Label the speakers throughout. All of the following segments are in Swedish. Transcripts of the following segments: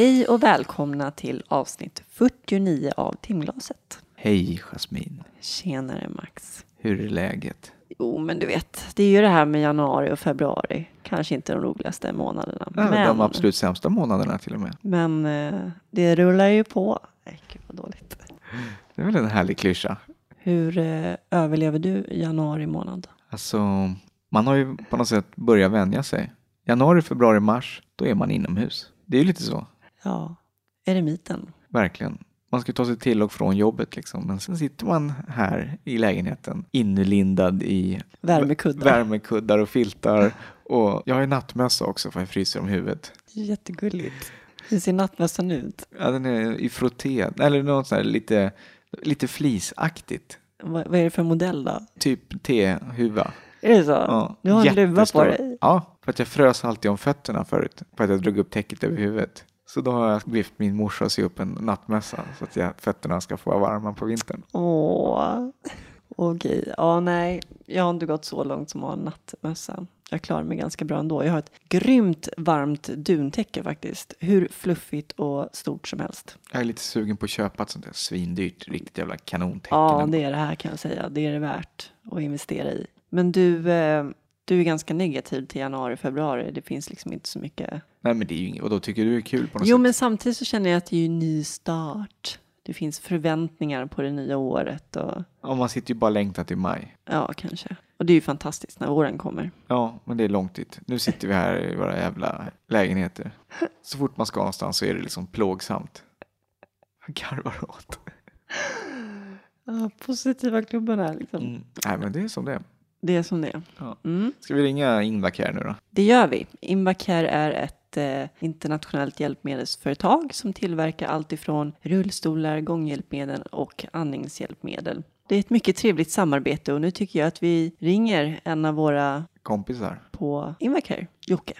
Speaker 1: Hej och välkomna till avsnitt 49 av timglaset.
Speaker 2: Hej Jasmin,
Speaker 1: Tjenare Max.
Speaker 2: hur är läget?
Speaker 1: Jo, men du vet, det är ju det här med januari och februari. Kanske inte de roligaste månaderna.
Speaker 2: Ja,
Speaker 1: men
Speaker 2: De absolut sämsta månaderna till och med.
Speaker 1: men eh, det rullar ju på. Nej, gud vad dåligt.
Speaker 2: Det är väl en härlig klyscha.
Speaker 1: Hur eh, överlever du januari månad?
Speaker 2: Alltså, man har ju på något sätt börjat vänja sig. Januari, februari, mars, då är man inomhus. Det är ju lite så,
Speaker 1: Ja, eremiten.
Speaker 2: verkligen. Man ska ta sig till och från jobbet liksom. Men sen sitter man här i lägenheten inlindad i
Speaker 1: Värmekuddar.
Speaker 2: värmekuddar och filtar. Och jag har ju nattmössa också för jag fryser om huvudet.
Speaker 1: Jättegulligt. Hur ser nattmössan ut?
Speaker 2: Ja, den är i frotté, eller något sånt lite, lite flisaktigt.
Speaker 1: Vad, vad är det för modell då?
Speaker 2: Typ tehuva.
Speaker 1: Är det så?
Speaker 2: Ja,
Speaker 1: du har en luva på dig.
Speaker 2: Ja, för att jag frös alltid om fötterna förut. För att jag drog upp täcket över huvudet. Så då har jag bett min morsa att sy upp en nattmössa så att jag, fötterna ska få vara varma på vintern.
Speaker 1: Åh, okej. Ja, nej, jag har inte gått så långt som att ha en nattmössa. Jag klarar mig ganska bra ändå. Jag har ett grymt varmt duntäcke faktiskt. Hur fluffigt och stort som helst.
Speaker 2: Jag är lite sugen på att köpa ett sånt där svindyrt, riktigt jävla kanontäcke.
Speaker 1: Ja, det är det här kan jag säga. Det är det värt att investera i. Men du, eh, du är ganska negativ till januari, februari. Det finns liksom inte så mycket.
Speaker 2: Nej men det är ju inget, och då tycker du det är kul på något
Speaker 1: Jo,
Speaker 2: sätt?
Speaker 1: men samtidigt så känner jag att det är ju en ny start. Det finns förväntningar på det nya året och
Speaker 2: Ja, man sitter ju bara och längtar till maj.
Speaker 1: ja, kanske. Och det är ju fantastiskt när våren kommer.
Speaker 2: Ja, men det är långt dit. Nu sitter vi här i våra jävla lägenheter. Så fort man ska någonstans så är det liksom plågsamt. Jag garvar åt.
Speaker 1: Ja, positiva klubben här liksom.
Speaker 2: Mm. Nej men det är som det är.
Speaker 1: Det är som det är.
Speaker 2: Ja.
Speaker 1: Mm.
Speaker 2: Ska vi ringa Invacare nu då?
Speaker 1: Det gör vi. Invacare är ett eh, internationellt hjälpmedelsföretag som tillverkar allt ifrån rullstolar, gånghjälpmedel och andningshjälpmedel. Det är ett mycket trevligt samarbete och nu tycker jag att vi ringer en av våra
Speaker 2: Kompisar.
Speaker 1: på Invacare, Jocke.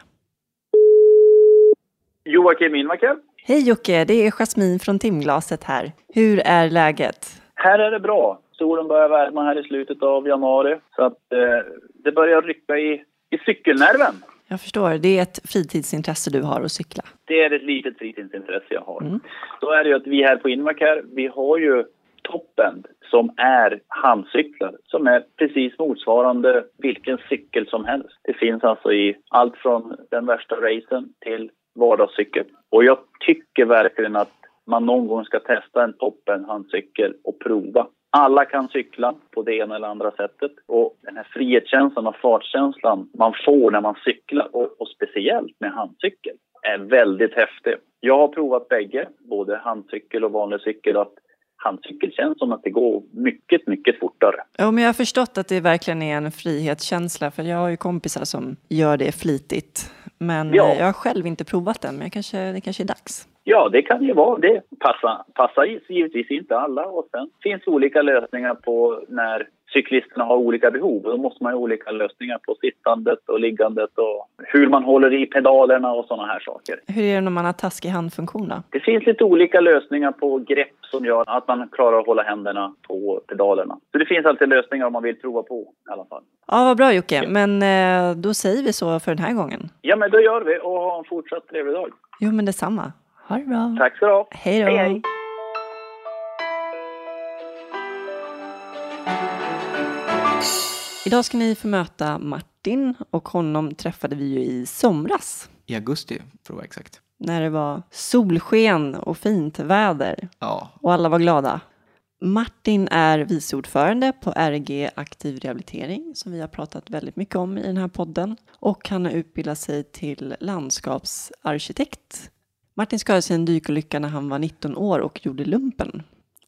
Speaker 3: Joakim Invaker.
Speaker 1: Hej Jocke, det är Jasmin från Timglaset här. Hur är läget?
Speaker 3: Här är det bra. Solen börjar värma här i slutet av januari. Så att eh, det börjar rycka i, i cykelnerven.
Speaker 1: Jag förstår, det är ett fritidsintresse du har att cykla.
Speaker 3: Det är ett litet fritidsintresse jag har. Då är det ju att vi här på Invacare, vi har ju Topend som är handcyklar som är precis motsvarande vilken cykel som helst. Det finns alltså i allt från den värsta racen till vardagscykel. Och jag tycker verkligen att man någon gång ska testa en Topend handcykel och prova. Alla kan cykla på det ena eller andra sättet och den här frihetskänslan och fartkänslan man får när man cyklar och, och speciellt med handcykel är väldigt häftig. Jag har provat bägge, både handcykel och vanlig cykel att handcykel känns som att det går mycket, mycket fortare.
Speaker 1: Ja, men jag har förstått att det verkligen är en frihetskänsla, för jag har ju kompisar som gör det flitigt. Men
Speaker 3: Ja.
Speaker 1: eh, jag har själv inte provat den, men jag kanske, det kanske är dags.
Speaker 3: Ja, det kan ju vara det. Passa, passar givetvis inte alla och sen finns olika lösningar på när cyklisterna har olika behov. Då måste man ha olika lösningar på sittandet och liggandet och hur man håller i pedalerna och sådana här saker.
Speaker 1: Hur är det när man har taskig handfunktion då?
Speaker 3: Det finns lite olika lösningar på grepp som gör att man klarar att hålla händerna på pedalerna. Så det finns alltid lösningar om man vill prova på i alla fall.
Speaker 1: Ja, vad bra Jocke, men eh, då säger vi så för den här gången.
Speaker 3: Ja, men då gör vi och ha en fortsatt trevlig dag.
Speaker 1: Jo, men detsamma. Ha det bra.
Speaker 3: Tack ska du ha.
Speaker 1: Hej då.
Speaker 3: Hej, hej.
Speaker 1: Idag ska ni få möta Martin och honom träffade vi ju i somras.
Speaker 2: I augusti, för att vara exakt.
Speaker 1: När det var solsken och fint väder
Speaker 2: Ja,
Speaker 1: och alla var glada. Martin är viceordförande på RG Aktiv Rehabilitering som vi har pratat väldigt mycket om i den här podden och han har utbildat sig till landskapsarkitekt. Martin skadade sig i en dykolycka när han var 19 år och gjorde lumpen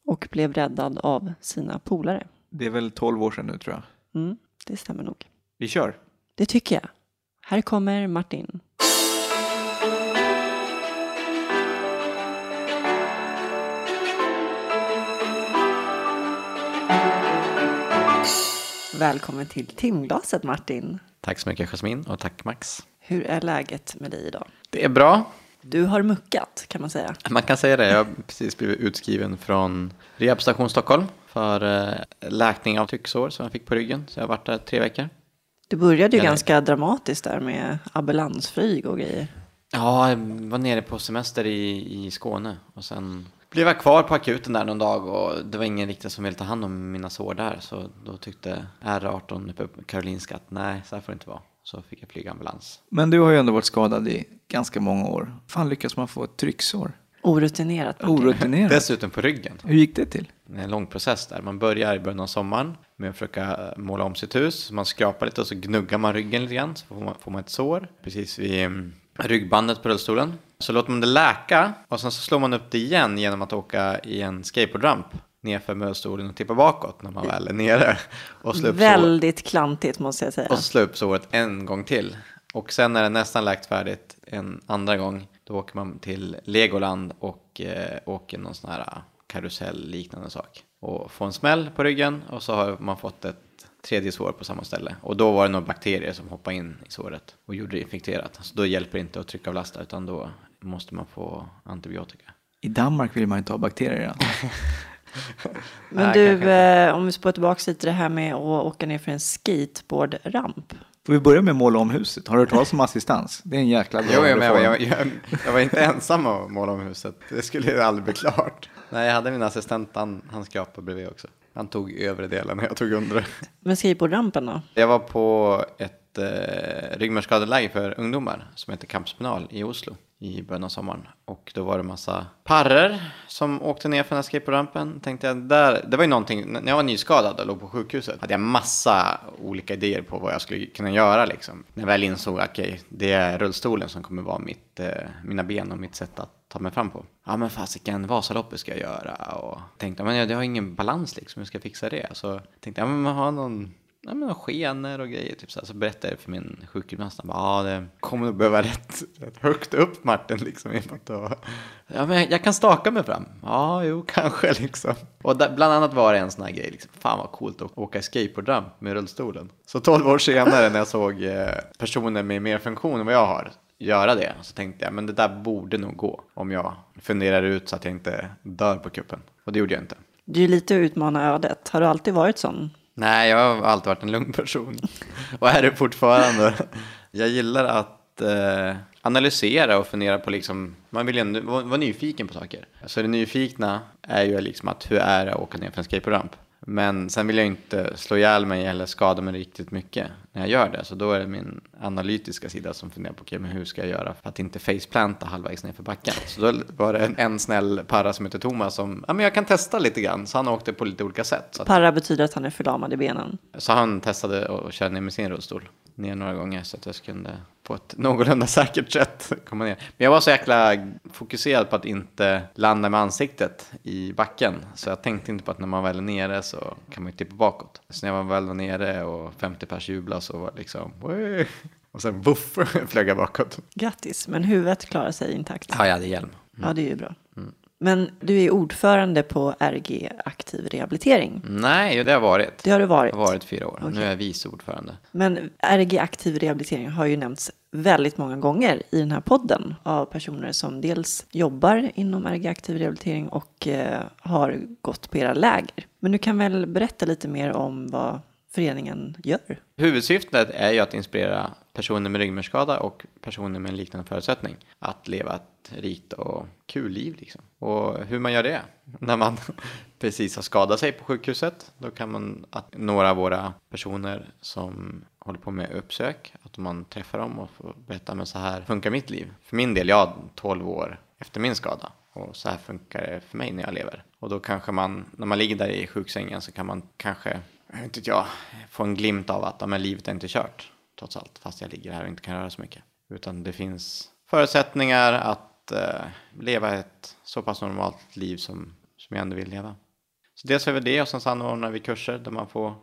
Speaker 1: och blev räddad av sina polare.
Speaker 2: det är väl 12 år sedan nu tror jag.
Speaker 1: Mm, det stämmer nog.
Speaker 2: Vi kör.
Speaker 1: Det tycker jag. Här kommer Martin. Välkommen till timglaset Martin.
Speaker 4: Tack så mycket Jasmin och tack Max.
Speaker 1: Hur är läget med dig idag?
Speaker 4: Det är bra.
Speaker 1: Du har muckat kan man säga.
Speaker 4: Man kan säga det. Jag har precis blivit utskriven från Rehabstation Stockholm för eh, läkning av trycksår som jag fick på ryggen. Så jag har varit där tre veckor.
Speaker 1: Det började ju
Speaker 4: Eller-
Speaker 1: ganska dramatiskt där med ambulansflyg och grejer.
Speaker 4: Ja, jag var nere på semester i, i Skåne och sen blev jag kvar på akuten där någon dag och det var ingen riktigt som ville ta hand om mina sår där så då tyckte R18 på Karolinska att nej, så här får det inte vara. Så fick jag flyga ambulans.
Speaker 2: Men du har ju ändå varit skadad i ganska många år. Fan lyckas man få ett trycksår?
Speaker 1: Orutinerat. Martin.
Speaker 2: Orutinerat.
Speaker 4: Dessutom på ryggen.
Speaker 2: Hur gick det till?
Speaker 4: Det är en lång process där. Man börjar i början av sommaren med att försöka måla om sitt hus. Man skrapar lite och så gnuggar man ryggen lite grann så får man, får man ett sår precis vid mm, ryggbandet på rullstolen. Så låter man det läka och sen så slår man upp det igen genom att åka i en skateboardramp nerför med rullstolen och tippa bakåt när man väl är nere. Och slå upp,
Speaker 1: Väldigt klantigt måste jag säga.
Speaker 4: och slå upp såret en gång till. Och sen när det nästan läkt färdigt en andra gång då åker man till Legoland och eh, åker någon sån här karusell liknande sak. Och får en smäll på ryggen och så har man fått ett tredje sår på samma ställe. Och då var det några bakterier som hoppade in i såret och gjorde det infekterat. Så då hjälper det inte att trycka och lasta utan då måste man få antibiotika.
Speaker 2: I Danmark vill man inte ha bakterier.
Speaker 1: Men
Speaker 4: Nej,
Speaker 1: du, eh, om vi spår tillbaka lite till det här med att åka ner för en skateboardramp.
Speaker 2: Får vi börja med att måla om huset? Har du hört talas om assistans? Det är en jäkla bra
Speaker 4: Jo, jag, men jag,
Speaker 2: reform.
Speaker 4: jag, jag, jag var inte ensam att måla om huset. Det skulle ju aldrig bli klart. Nej, jag hade min assistent, han, han skrapade bredvid också. Han tog övre delen och jag tog undre.
Speaker 1: Men skateboardrampen då?
Speaker 4: Jag var på ett eh, ryggmärgsskadeläger för ungdomar som heter Kampspinal i Oslo i början av sommaren. Och då var det massa parrer som åkte ner för den här skateboardrampen. Tänkte jag, där, det var ju någonting, när jag var nyskadad och låg på sjukhuset hade jag massa olika idéer på vad jag skulle kunna göra liksom. När jag väl insåg okej, okay, det är rullstolen som kommer vara mitt, eh, mina ben och mitt sätt att ta mig fram på. Ja men fasiken, Vasaloppet ska jag göra och tänkte men jag, jag har ingen balans liksom, hur ska jag fixa det? Så tänkte jag, men man har någon nej, men skenor och grejer. Typ så, här. så berättade jag för min sjukgymnast. Han bara, Ja, det kommer nog behöva rätt, rätt högt upp Martin. Liksom, att då- ja, men jag kan staka mig fram. Ja, jo, kanske liksom. Och där, bland annat var det en sån här grej. Liksom, Fan vad coolt att åka skateboardramp med rullstolen. Så 12 år senare när jag såg eh, personer med mer funktion än vad jag har göra det. Så tänkte jag, men det där borde nog gå. Om jag funderar ut så att jag inte dör på kuppen. Och det gjorde jag inte.
Speaker 1: Du är ju lite att utmana ödet. Har du alltid varit sån?
Speaker 4: Nej, jag har alltid varit en lugn person. Och är det fortfarande. Jag gillar att eh, analysera och fundera på liksom, man vill ju ändå vara nyfiken på saker. Så det nyfikna är ju liksom att hur är det att åka ner för en skateboardramp? Men sen vill jag inte slå ihjäl mig eller skada mig riktigt mycket när jag gör det. Så då är det min analytiska sida som funderar på okay, men hur ska jag göra för att inte faceplanta halvvägs ner för backen. Så då var det en, en snäll parra som heter Thomas som, ja men jag kan testa lite grann. Så han åkte på lite olika sätt. Så att
Speaker 1: Parra betyder att han är förlamad i benen.
Speaker 4: så han testade att köra ner med sin rullstol ner några gånger så att jag kunde på ett någorlunda säkert sätt komma ner. Men jag var så jäkla fokuserad på att inte landa med ansiktet i backen. Så jag tänkte inte på att när man väl är nere så kan man ju tippa bakåt. Så när jag väl var nere och 50 pers jublade så var liksom "Wey!" och sen voff flög jag bakåt.
Speaker 1: Grattis, men huvudet klarar sig intakt.
Speaker 4: Ja, jag hade hjälm.
Speaker 1: Ja, det är ju bra. Men du är ordförande på RG Aktiv Rehabilitering.
Speaker 4: Nej, det har jag varit.
Speaker 1: Det har du varit.
Speaker 4: Jag har varit fyra år. Nu
Speaker 1: Okej.
Speaker 4: är jag vice ordförande.
Speaker 1: Men RG Aktiv Rehabilitering har ju nämnts väldigt många gånger i den här podden av personer som dels jobbar inom RG Aktiv Rehabilitering och eh, har gått på era läger. Men du kan väl berätta lite mer om vad föreningen gör?
Speaker 4: Huvudsyftet är ju att inspirera personer med ryggmärgsskada och personer med en liknande förutsättning att leva ett rikt och kul liv. Liksom. Och hur man gör det när man precis har skadat sig på sjukhuset. Då kan man, att några av våra personer som håller på med uppsök, att man träffar dem och får berätta, men så här funkar mitt liv. För min del, jag har 12 år efter min skada. Och så här funkar det för mig när jag lever. Och då kanske man, när man ligger där i sjuksängen så kan man kanske, inte jag, få en glimt av att men livet är inte kört. Trots allt, fast jag ligger här och inte kan röra så mycket. Utan det finns förutsättningar att eh, leva ett så pass normalt liv som, som jag ändå vill leva. Så dels är det det och sen så anordnar vi kurser där man får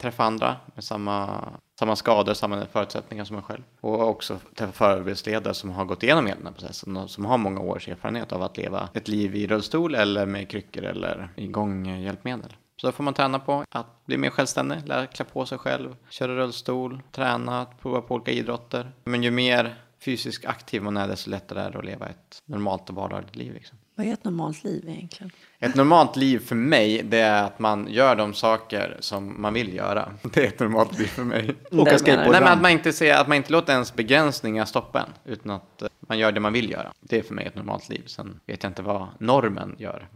Speaker 4: träffa andra med samma, samma skador, samma förutsättningar som en själv. Och också träffa förarbetsledare som har gått igenom hela den här processen och som har många års erfarenhet av att leva ett liv i rullstol eller med kryckor eller i gånghjälpmedel. Så då får man träna på att bli mer självständig, lära klä på sig själv, köra rullstol, träna, prova på olika idrotter. Men ju mer fysiskt aktiv man är, desto lättare är det att leva ett normalt och vardagligt liv. Liksom.
Speaker 1: Vad är ett normalt liv egentligen?
Speaker 4: Ett normalt liv för mig, det är att man gör de saker som man vill göra. Det är ett normalt liv för mig.
Speaker 2: Åka skateboard.
Speaker 4: Nej, men att man inte ser, att man inte låter ens begränsningar stoppa en, utan att eh, man gör det man vill göra. Det är för mig ett normalt liv. Sen vet jag inte vad normen gör.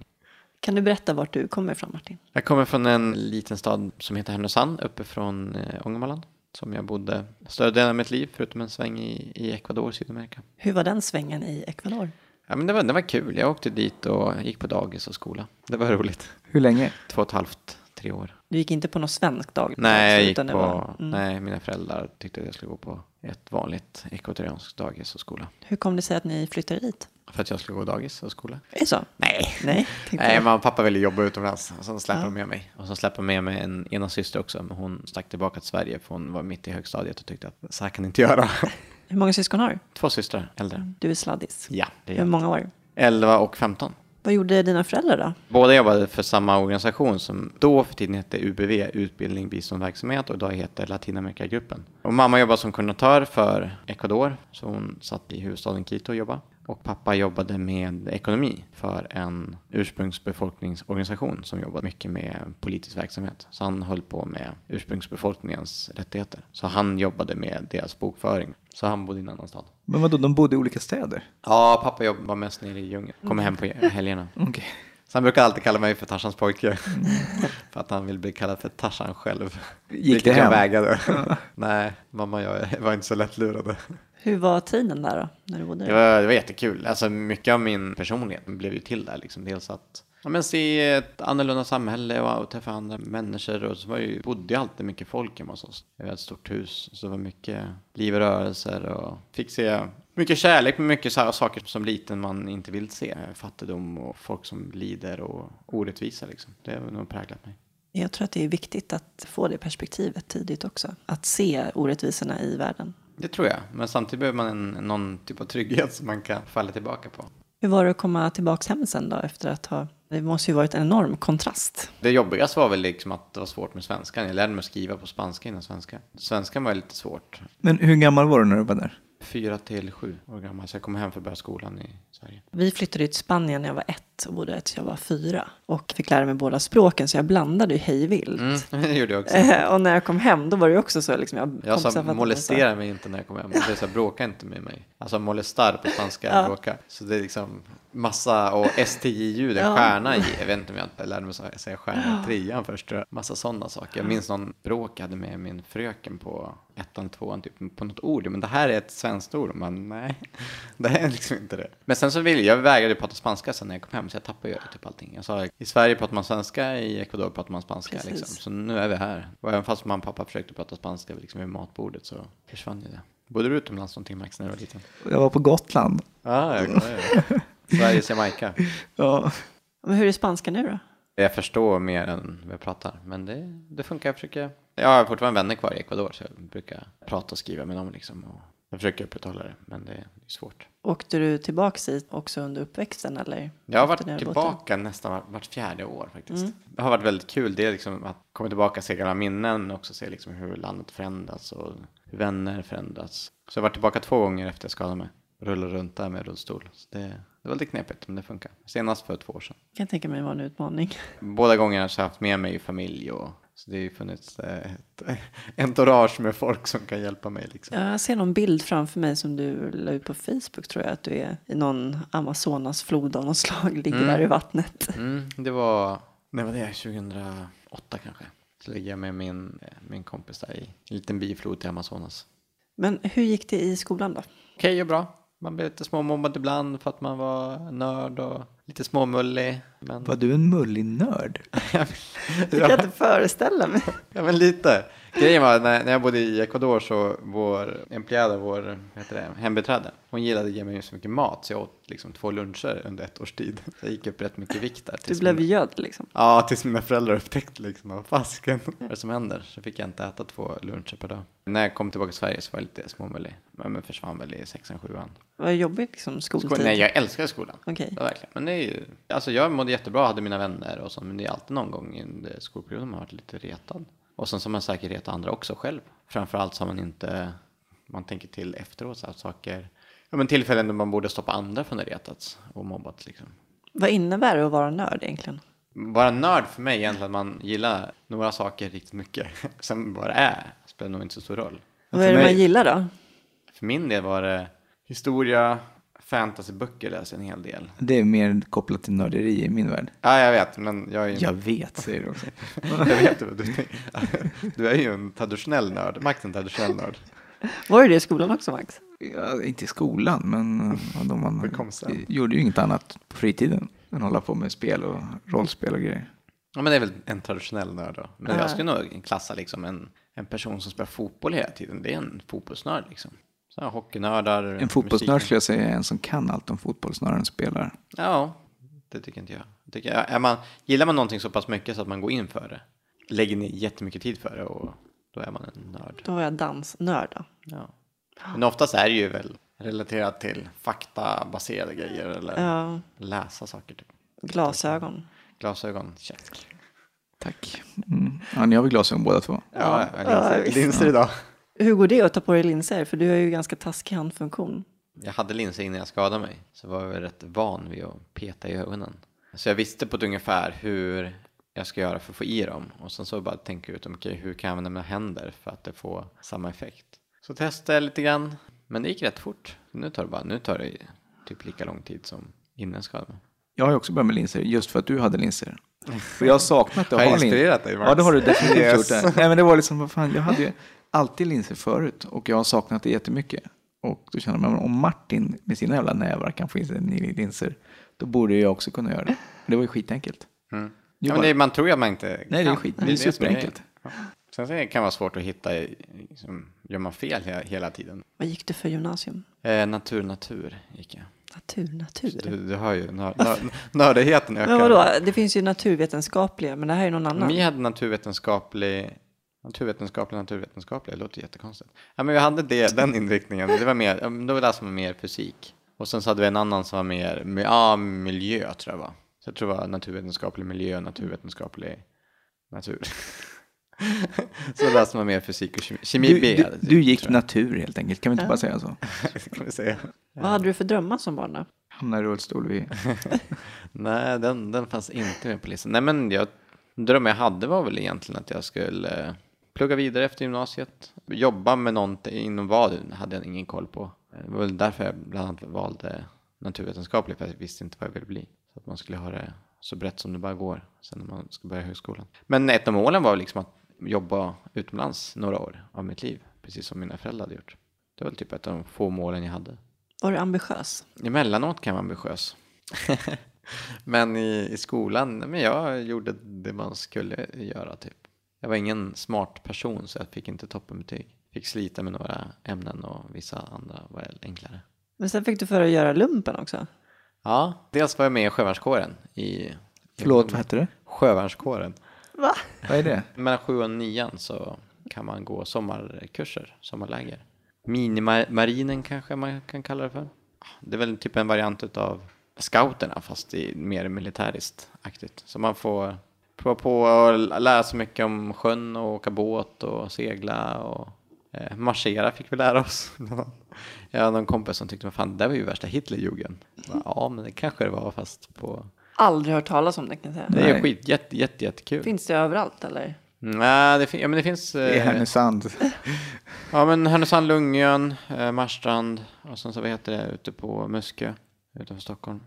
Speaker 1: Kan du berätta vart du kommer ifrån Martin?
Speaker 4: Jag kommer från en liten stad som heter Härnösand, uppe från eh, Ångermanland. Som jag bodde större delen av mitt liv, förutom en sväng i, i Ecuador, Sydamerika.
Speaker 1: Hur var den svängen i Ecuador?
Speaker 4: Ja, men det, var, det var kul. Jag åkte dit och gick på dagis och skola. Det var roligt.
Speaker 2: Hur länge?
Speaker 4: Två och ett halvt, tre år.
Speaker 1: Du gick inte på något svenskt dag?
Speaker 4: Nej, jag gick på,
Speaker 1: var- mm.
Speaker 4: nej, mina föräldrar tyckte att jag skulle gå på ett vanligt ekvatorianskt dagis och skola.
Speaker 1: Hur kom det sig att ni flyttade dit?
Speaker 4: För att jag skulle gå dagis och skola.
Speaker 1: Är så?
Speaker 4: Nej.
Speaker 1: Nej,
Speaker 4: Nej, mamma och pappa ville jobba utomlands. Och så släppte
Speaker 1: Ja.
Speaker 4: de med mig. Och så släppte de med mig en ena syster också. Men hon stack tillbaka till Sverige för hon var mitt i högstadiet och tyckte att så här kan ni inte göra.
Speaker 1: Hur många syskon har du?
Speaker 4: Två systrar, äldre.
Speaker 1: Du är sladdis.
Speaker 4: Ja, det är
Speaker 1: Hur många år?
Speaker 4: 11 och 15.
Speaker 1: Vad gjorde dina föräldrar då?
Speaker 4: Båda jobbade för samma organisation som då för tiden hette UBV, Utbildning, Bistånd, Verksamhet och idag heter Latinamerikagruppen. Och mamma jobbade som koordinatör för Ecuador, så hon satt i huvudstaden Quito och jobbade. Och pappa jobbade med ekonomi för en ursprungsbefolkningsorganisation som jobbade mycket med politisk verksamhet. Så han höll på med ursprungsbefolkningens rättigheter. Så han jobbade med deras bokföring. Så han bodde i en annan stad.
Speaker 2: Men vadå, de bodde i olika städer?
Speaker 4: Ja, pappa jobbade mest nere i djungeln. Kommer hem på helgerna.
Speaker 2: Okej.
Speaker 4: Så han brukar alltid kalla mig för Tarzans pojke. för att han vill bli kallad för Tarzan själv.
Speaker 2: Gick det
Speaker 4: Vilket jag
Speaker 2: hem?
Speaker 4: vägrade. Nej, mamma och jag var inte så lättlurade.
Speaker 1: Hur var tiden där då, när du bodde
Speaker 4: Det var, det var jättekul. Alltså mycket av min personlighet blev ju till där. Liksom. Dels att ja, men se ett annorlunda samhälle och, och träffa andra människor. Och så var ju, bodde ju alltid mycket folk hemma hos oss. Vi hade ett stort hus. Så det var mycket liv och rörelser. Och fick se mycket kärlek, men mycket så saker som liten man inte vill se. Fattigdom och folk som lider och orättvisa. Liksom. Det har nog präglat mig.
Speaker 1: Jag tror att det är viktigt att få det perspektivet tidigt också. Att se orättvisorna i världen.
Speaker 4: Det tror jag. Men samtidigt behöver man en, någon typ av trygghet som man kan falla tillbaka på.
Speaker 1: Hur var det att komma tillbaka hem sen då efter att ha... Det måste ju varit en enorm kontrast.
Speaker 4: Det jobbigaste var väl liksom att det var svårt med svenskan. Jag lärde mig att skriva på spanska innan svenska. Svenskan var lite svårt.
Speaker 2: Men hur gammal var du när du var där?
Speaker 4: Fyra till sju år gammal. Så jag kom hem för att börja skolan i Sverige.
Speaker 1: Vi flyttade till Spanien när jag var ett och bodde tills jag var fyra. Och fick lära mig båda språken så jag blandade ju hej vilt.
Speaker 4: Mm, det gjorde jag också.
Speaker 1: och när jag kom hem då var det också så liksom. Jag,
Speaker 4: Jag sa molestera mig inte när jag kom hem. Jag sa bråka inte med mig. Alltså molestar på spanska
Speaker 1: Ja.
Speaker 4: bråka. Så det är liksom massa och STJ-ljud, en
Speaker 1: Ja.
Speaker 4: stjärna i. Jag vet inte om jag lärde mig att säga stjärna i trean först. tror jag. Massa sådana saker. Jag minns någon bråk jag hade med min fröken på ettan, tvåan, typ på något ord. Men det här är ett svenskt ord. Men nej, det är liksom inte det. Men sen så ville jag, jag vägrade prata spanska sen när jag kom hem. Så jag tappade ju typ allting. Jag sa i Sverige pratar man svenska, i Ecuador pratar man spanska.
Speaker 1: Precis.
Speaker 4: Liksom. Så nu är vi här. Och även fast mamma och pappa försökte prata spanska liksom vid matbordet så försvann ju det. Bodde du utomlands någonting Max när du var liten?
Speaker 2: Jag var på Gotland.
Speaker 4: Ah, ja, ja. Sveriges Jamaica.
Speaker 2: Ja.
Speaker 1: Men hur är spanska nu då?
Speaker 4: Jag förstår mer än vad jag pratar, men det, det funkar. Jag försöker. Jag har fortfarande vänner kvar i Ecuador, så jag brukar prata och skriva med dem liksom. Och jag försöker upprätthålla det, men det är svårt.
Speaker 1: Åkte du tillbaka hit också under uppväxten eller?
Speaker 4: Jag har varit tillbaka nästan vart, vart fjärde år faktiskt. Det har varit väldigt kul. Det är liksom att komma tillbaka och se gamla minnen, men också se liksom hur landet förändras och hur vänner förändras. Så jag har varit tillbaka två gånger efter jag skadade mig. Rullar runt där med rullstol. Så det, det var lite knepigt, men det funkar. Senast för två år sedan.
Speaker 1: Kan jag tänka mig var en utmaning.
Speaker 4: Båda gångerna så har jag haft med mig familj och så det har ju funnits eh, ett entourage med folk som kan hjälpa mig liksom.
Speaker 1: Jag ser någon bild framför mig som du la ut på Facebook tror jag. Att du är i någon Amazonasflod av något slag. Ligger
Speaker 4: Mm.
Speaker 1: där i vattnet.
Speaker 4: Mm, det var, när var det? 2008 kanske. Så ligger jag med min, min kompis där i en liten biflod till Amazonas.
Speaker 1: Men hur gick det i skolan då?
Speaker 4: Okej och bra. Man blev lite småmobbad ibland för att man var nörd och lite småmullig. Men,
Speaker 2: Var du en mullig nörd?
Speaker 1: Det kan jag inte föreställa mig.
Speaker 4: Ja men lite. Grejen var när, när jag bodde i Ecuador så vår empleada, vår vad heter det, hembiträde, hon gillade att ge mig så mycket mat så jag åt liksom två luncher under ett års tid. Så jag gick upp rätt mycket vikt där.
Speaker 1: Du blev
Speaker 4: mina-
Speaker 1: gödd liksom.
Speaker 4: Ja, tills mina föräldrar upptäckte liksom vad fasken vad det som händer. Så fick jag inte äta två luncher per dag. När jag kom tillbaka till Sverige så var jag lite småmullig. Men försvann väl i sexan, sjuan.
Speaker 1: Vad jobbigt liksom skoltid.
Speaker 4: Skol- Nej, jag älskar skolan.
Speaker 1: Okej.
Speaker 4: Ja, verkligen. Men det är ju, alltså jag mådde jättebra, hade mina vänner och så, men det är alltid någon gång under skolperioden man har varit lite retad. Och sen man säkert retat andra också själv. Framförallt så man inte, man tänker till efteråt så saker, ja men tillfällen då man borde stoppa andra från att retats och mobbats liksom.
Speaker 1: Vad innebär det att vara nörd egentligen?
Speaker 4: Vara nörd för mig egentligen att man gillar några saker riktigt mycket. Sen vad det är spelar nog inte så stor roll.
Speaker 1: Vad är det
Speaker 2: mig-
Speaker 1: man gillar då?
Speaker 4: För min del var det historia, fantasyböcker läser en hel del.
Speaker 2: Det är mer kopplat till nörderi i min värld.
Speaker 4: Ja, jag vet, men jag är ju...
Speaker 2: Jag vet, säger du också.
Speaker 4: jag vet du. Du är ju en traditionell nörd. Max är en traditionell nörd.
Speaker 1: Var det det i skolan också Max?
Speaker 2: Ja, inte i skolan, men vadå, man gjorde ju inget annat på fritiden än hålla på med spel och rollspel och grejer.
Speaker 4: Ja, men det är väl en traditionell nörd då. Men
Speaker 1: Ja.
Speaker 4: jag skulle nog klassa liksom en, en person som spelar fotboll hela tiden. Det är en fotbollsnörd liksom. Så hockeynördar.
Speaker 2: En fotbollsnörd skulle jag säga är en som kan allt om fotboll snarare än spelar.
Speaker 4: Ja, det tycker inte jag. jag tycker, är man, gillar man någonting så pass mycket så att man går in för det. Lägger ner jättemycket tid för det och då är man en nörd.
Speaker 1: Då var jag dansnörd då.
Speaker 4: Ja. Men oftast är det ju väl relaterat till faktabaserade grejer eller
Speaker 1: Ja,
Speaker 4: läsa saker. Typ.
Speaker 1: glasögon.
Speaker 4: Glasögon, check.
Speaker 2: Tack. Mm. Ja, ni har väl glasögon båda två?
Speaker 4: Ja,
Speaker 1: Ja,
Speaker 4: linser,
Speaker 1: visst.
Speaker 4: linser idag.
Speaker 1: Hur går det att ta på dig linser? För du har ju ganska taskig handfunktion.
Speaker 4: Jag hade linser innan jag skadade mig, så var jag rätt van vid att peta i ögonen. Så jag visste på ett ungefär hur jag ska göra för att få i dem. Och sen så bara tänka ut, okej, hur kan jag använda mina händer för att det får samma effekt? Så testade jag lite grann, men det gick rätt fort. Nu tar det bara, nu tar det typ lika lång tid som innan jag skadade mig.
Speaker 2: Jag har ju också börjat med linser, just för att du hade linser. För jag har saknat att
Speaker 4: Har jag
Speaker 2: ha linser.
Speaker 4: inspirerat dig, Max?
Speaker 2: Ja, det har du definitivt
Speaker 4: Yes.
Speaker 2: gjort. Det. Nej, men det var liksom, vad fan, jag hade ju alltid linser förut och jag har saknat det jättemycket. Och då känner man, om Martin med sina jävla nävar kan få in sig i linser, då borde jag också kunna göra det. Det var ju skitenkelt.
Speaker 4: Mm.
Speaker 2: Det
Speaker 4: Ja, men det, man tror ju att man inte
Speaker 2: Nej, det är
Speaker 4: kan.
Speaker 2: skit. Det är
Speaker 4: som
Speaker 2: superenkelt.
Speaker 4: grejen. Ja. Sen kan det vara svårt att hitta, liksom, gör man fel hela, hela tiden?
Speaker 1: Vad gick du för gymnasium?
Speaker 4: Eh, natur, natur gick jag.
Speaker 1: Natur, natur.
Speaker 4: Du, du hör ju, nör, nör, nördigheten ökar.
Speaker 1: Men vadå, det finns ju naturvetenskapliga, men det här är någon annan.
Speaker 4: Vi hade naturvetenskaplig, naturvetenskaplig, naturvetenskaplig, det låter jättekonstigt. Ja, men vi hade det, den inriktningen, det var mer, ja, då läste man mer fysik. Och sen så hade vi en annan som var mer, ja, miljö tror jag var. Så jag tror det var naturvetenskaplig miljö, naturvetenskaplig natur. så läste man mer fysik och kemi. Kemi
Speaker 2: Du,
Speaker 4: B.
Speaker 2: du,
Speaker 4: hade-
Speaker 2: du gick natur helt enkelt, kan vi inte bara säga så?
Speaker 4: kan vi säga.
Speaker 1: Vad hade du för drömmar som barn då?
Speaker 2: Hamna i rullstol vid...
Speaker 4: Nej, den, den fanns inte med på listan. Nej, men jag, drömmen jag hade var väl egentligen att jag skulle eh, plugga vidare efter gymnasiet. Jobba med någonting inom vad hade jag ingen koll på. Det var väl därför jag bland annat valde naturvetenskapligt, för jag visste inte vad jag ville bli. Så att man skulle ha det så brett som det bara går sen när man ska börja högskolan. Men ett av målen var liksom att jobba utomlands några år av mitt liv, precis som mina föräldrar hade gjort. Det var väl typ ett av de få målen jag hade.
Speaker 1: Var du ambitiös?
Speaker 4: Emellanåt kan man vara ambitiös. men i, i skolan, men jag gjorde det man skulle göra typ. Jag var ingen smart person så jag fick inte toppenbetyg. Fick slita med några ämnen och vissa andra var enklare.
Speaker 1: Men sen fick du för att göra lumpen också.
Speaker 4: Ja, dels var jag med i sjövärnskåren i...
Speaker 2: Förlåt, vad hette det?
Speaker 4: Sjövärnskåren.
Speaker 1: Va?
Speaker 2: Vad är det?
Speaker 4: Mellan sju och nian så kan man gå sommarkurser, sommarläger. Minimarinen kanske man kan kalla det för. Det är väl typ en variant av scouterna fast i mer militäriskt aktigt. Så man får prova på att lära sig mycket om sjön och åka båt och segla och eh, marschera fick vi lära oss. Jag hade någon kompis som tyckte, vad fan, det var ju värsta Hitlerjugend. Ja, men det kanske det var fast på...
Speaker 1: Aldrig hört talas om det kan jag säga.
Speaker 4: Det är
Speaker 2: Nej.
Speaker 4: skit, jätte, jätte, jättekul.
Speaker 1: Finns det överallt eller?
Speaker 4: Nej, det, fin- ja, men det finns... Eh,
Speaker 2: Härnösand.
Speaker 4: Ja men Härnösand, Lungön, eh, Marstrand och sen så vad heter det ute på Muskö utanför Stockholm.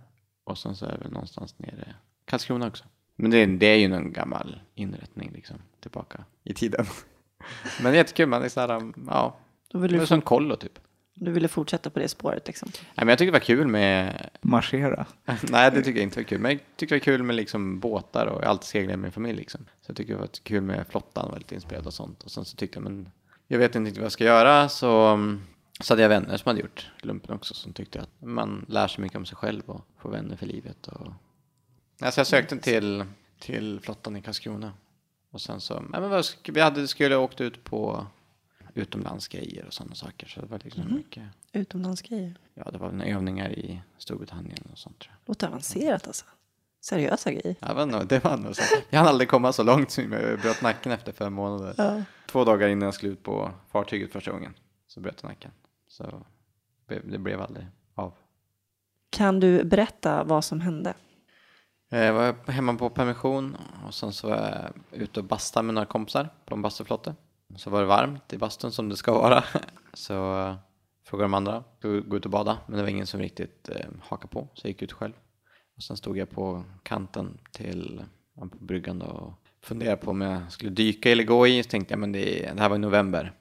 Speaker 4: Och sen så är det väl någonstans nere Karlskrona också. Men det, det är ju någon gammal inrättning liksom tillbaka i tiden. men det är jättekul, man är så här, um, ja, det
Speaker 1: du,
Speaker 4: är som kollo typ.
Speaker 1: du ville fortsätta på det spåret liksom.
Speaker 4: Nej men jag tyckte det var kul med,
Speaker 2: Marschera.
Speaker 4: nej det tycker jag inte var kul, men jag tyckte det var kul med liksom båtar och jag alltid seglat med min familj liksom. Så jag tycker det var kul med flottan, var lite inspirerad och sånt. Och sen så tyckte jag, men jag vet inte vad jag ska göra så, um, så hade jag vänner som hade gjort lumpen också som tyckte att man lär sig mycket om sig själv och får vänner för livet. Och... Alltså jag sökte till, till flottan i Karlskrona. Och sen så, nej men vad, vi hade, skulle åkt ut på utomlandsgrejer och sådana saker. Så det var liksom mycket,
Speaker 1: Utomlandsgrejer.
Speaker 4: ja det var övningar i Storbritannien och sånt tror jag.
Speaker 1: Låter avancerat alltså. Seriösa grejer.
Speaker 4: Ja, men det var nog så. Jag hann aldrig komma så långt som jag bröt nacken efter fem månader.
Speaker 1: Ja.
Speaker 4: Två dagar innan jag skulle ut på fartyget första gången så bröt jag nacken. Så det- det blev aldrig av.
Speaker 1: Kan du berätta vad som hände?
Speaker 4: Jag var hemma på permission och sen så var jag ute och bastade med några kompisar på en bastuflotte. Så var det varmt i bastun som det ska vara. Så eh, frågade de andra, ska vi gå ut och bada? Men det var ingen som riktigt eh, hakade på, så jag gick ut själv. Och sen stod jag på kanten till på bryggan och funderade på om jag skulle dyka eller gå i. Så tänkte jag, men det, det här var i november.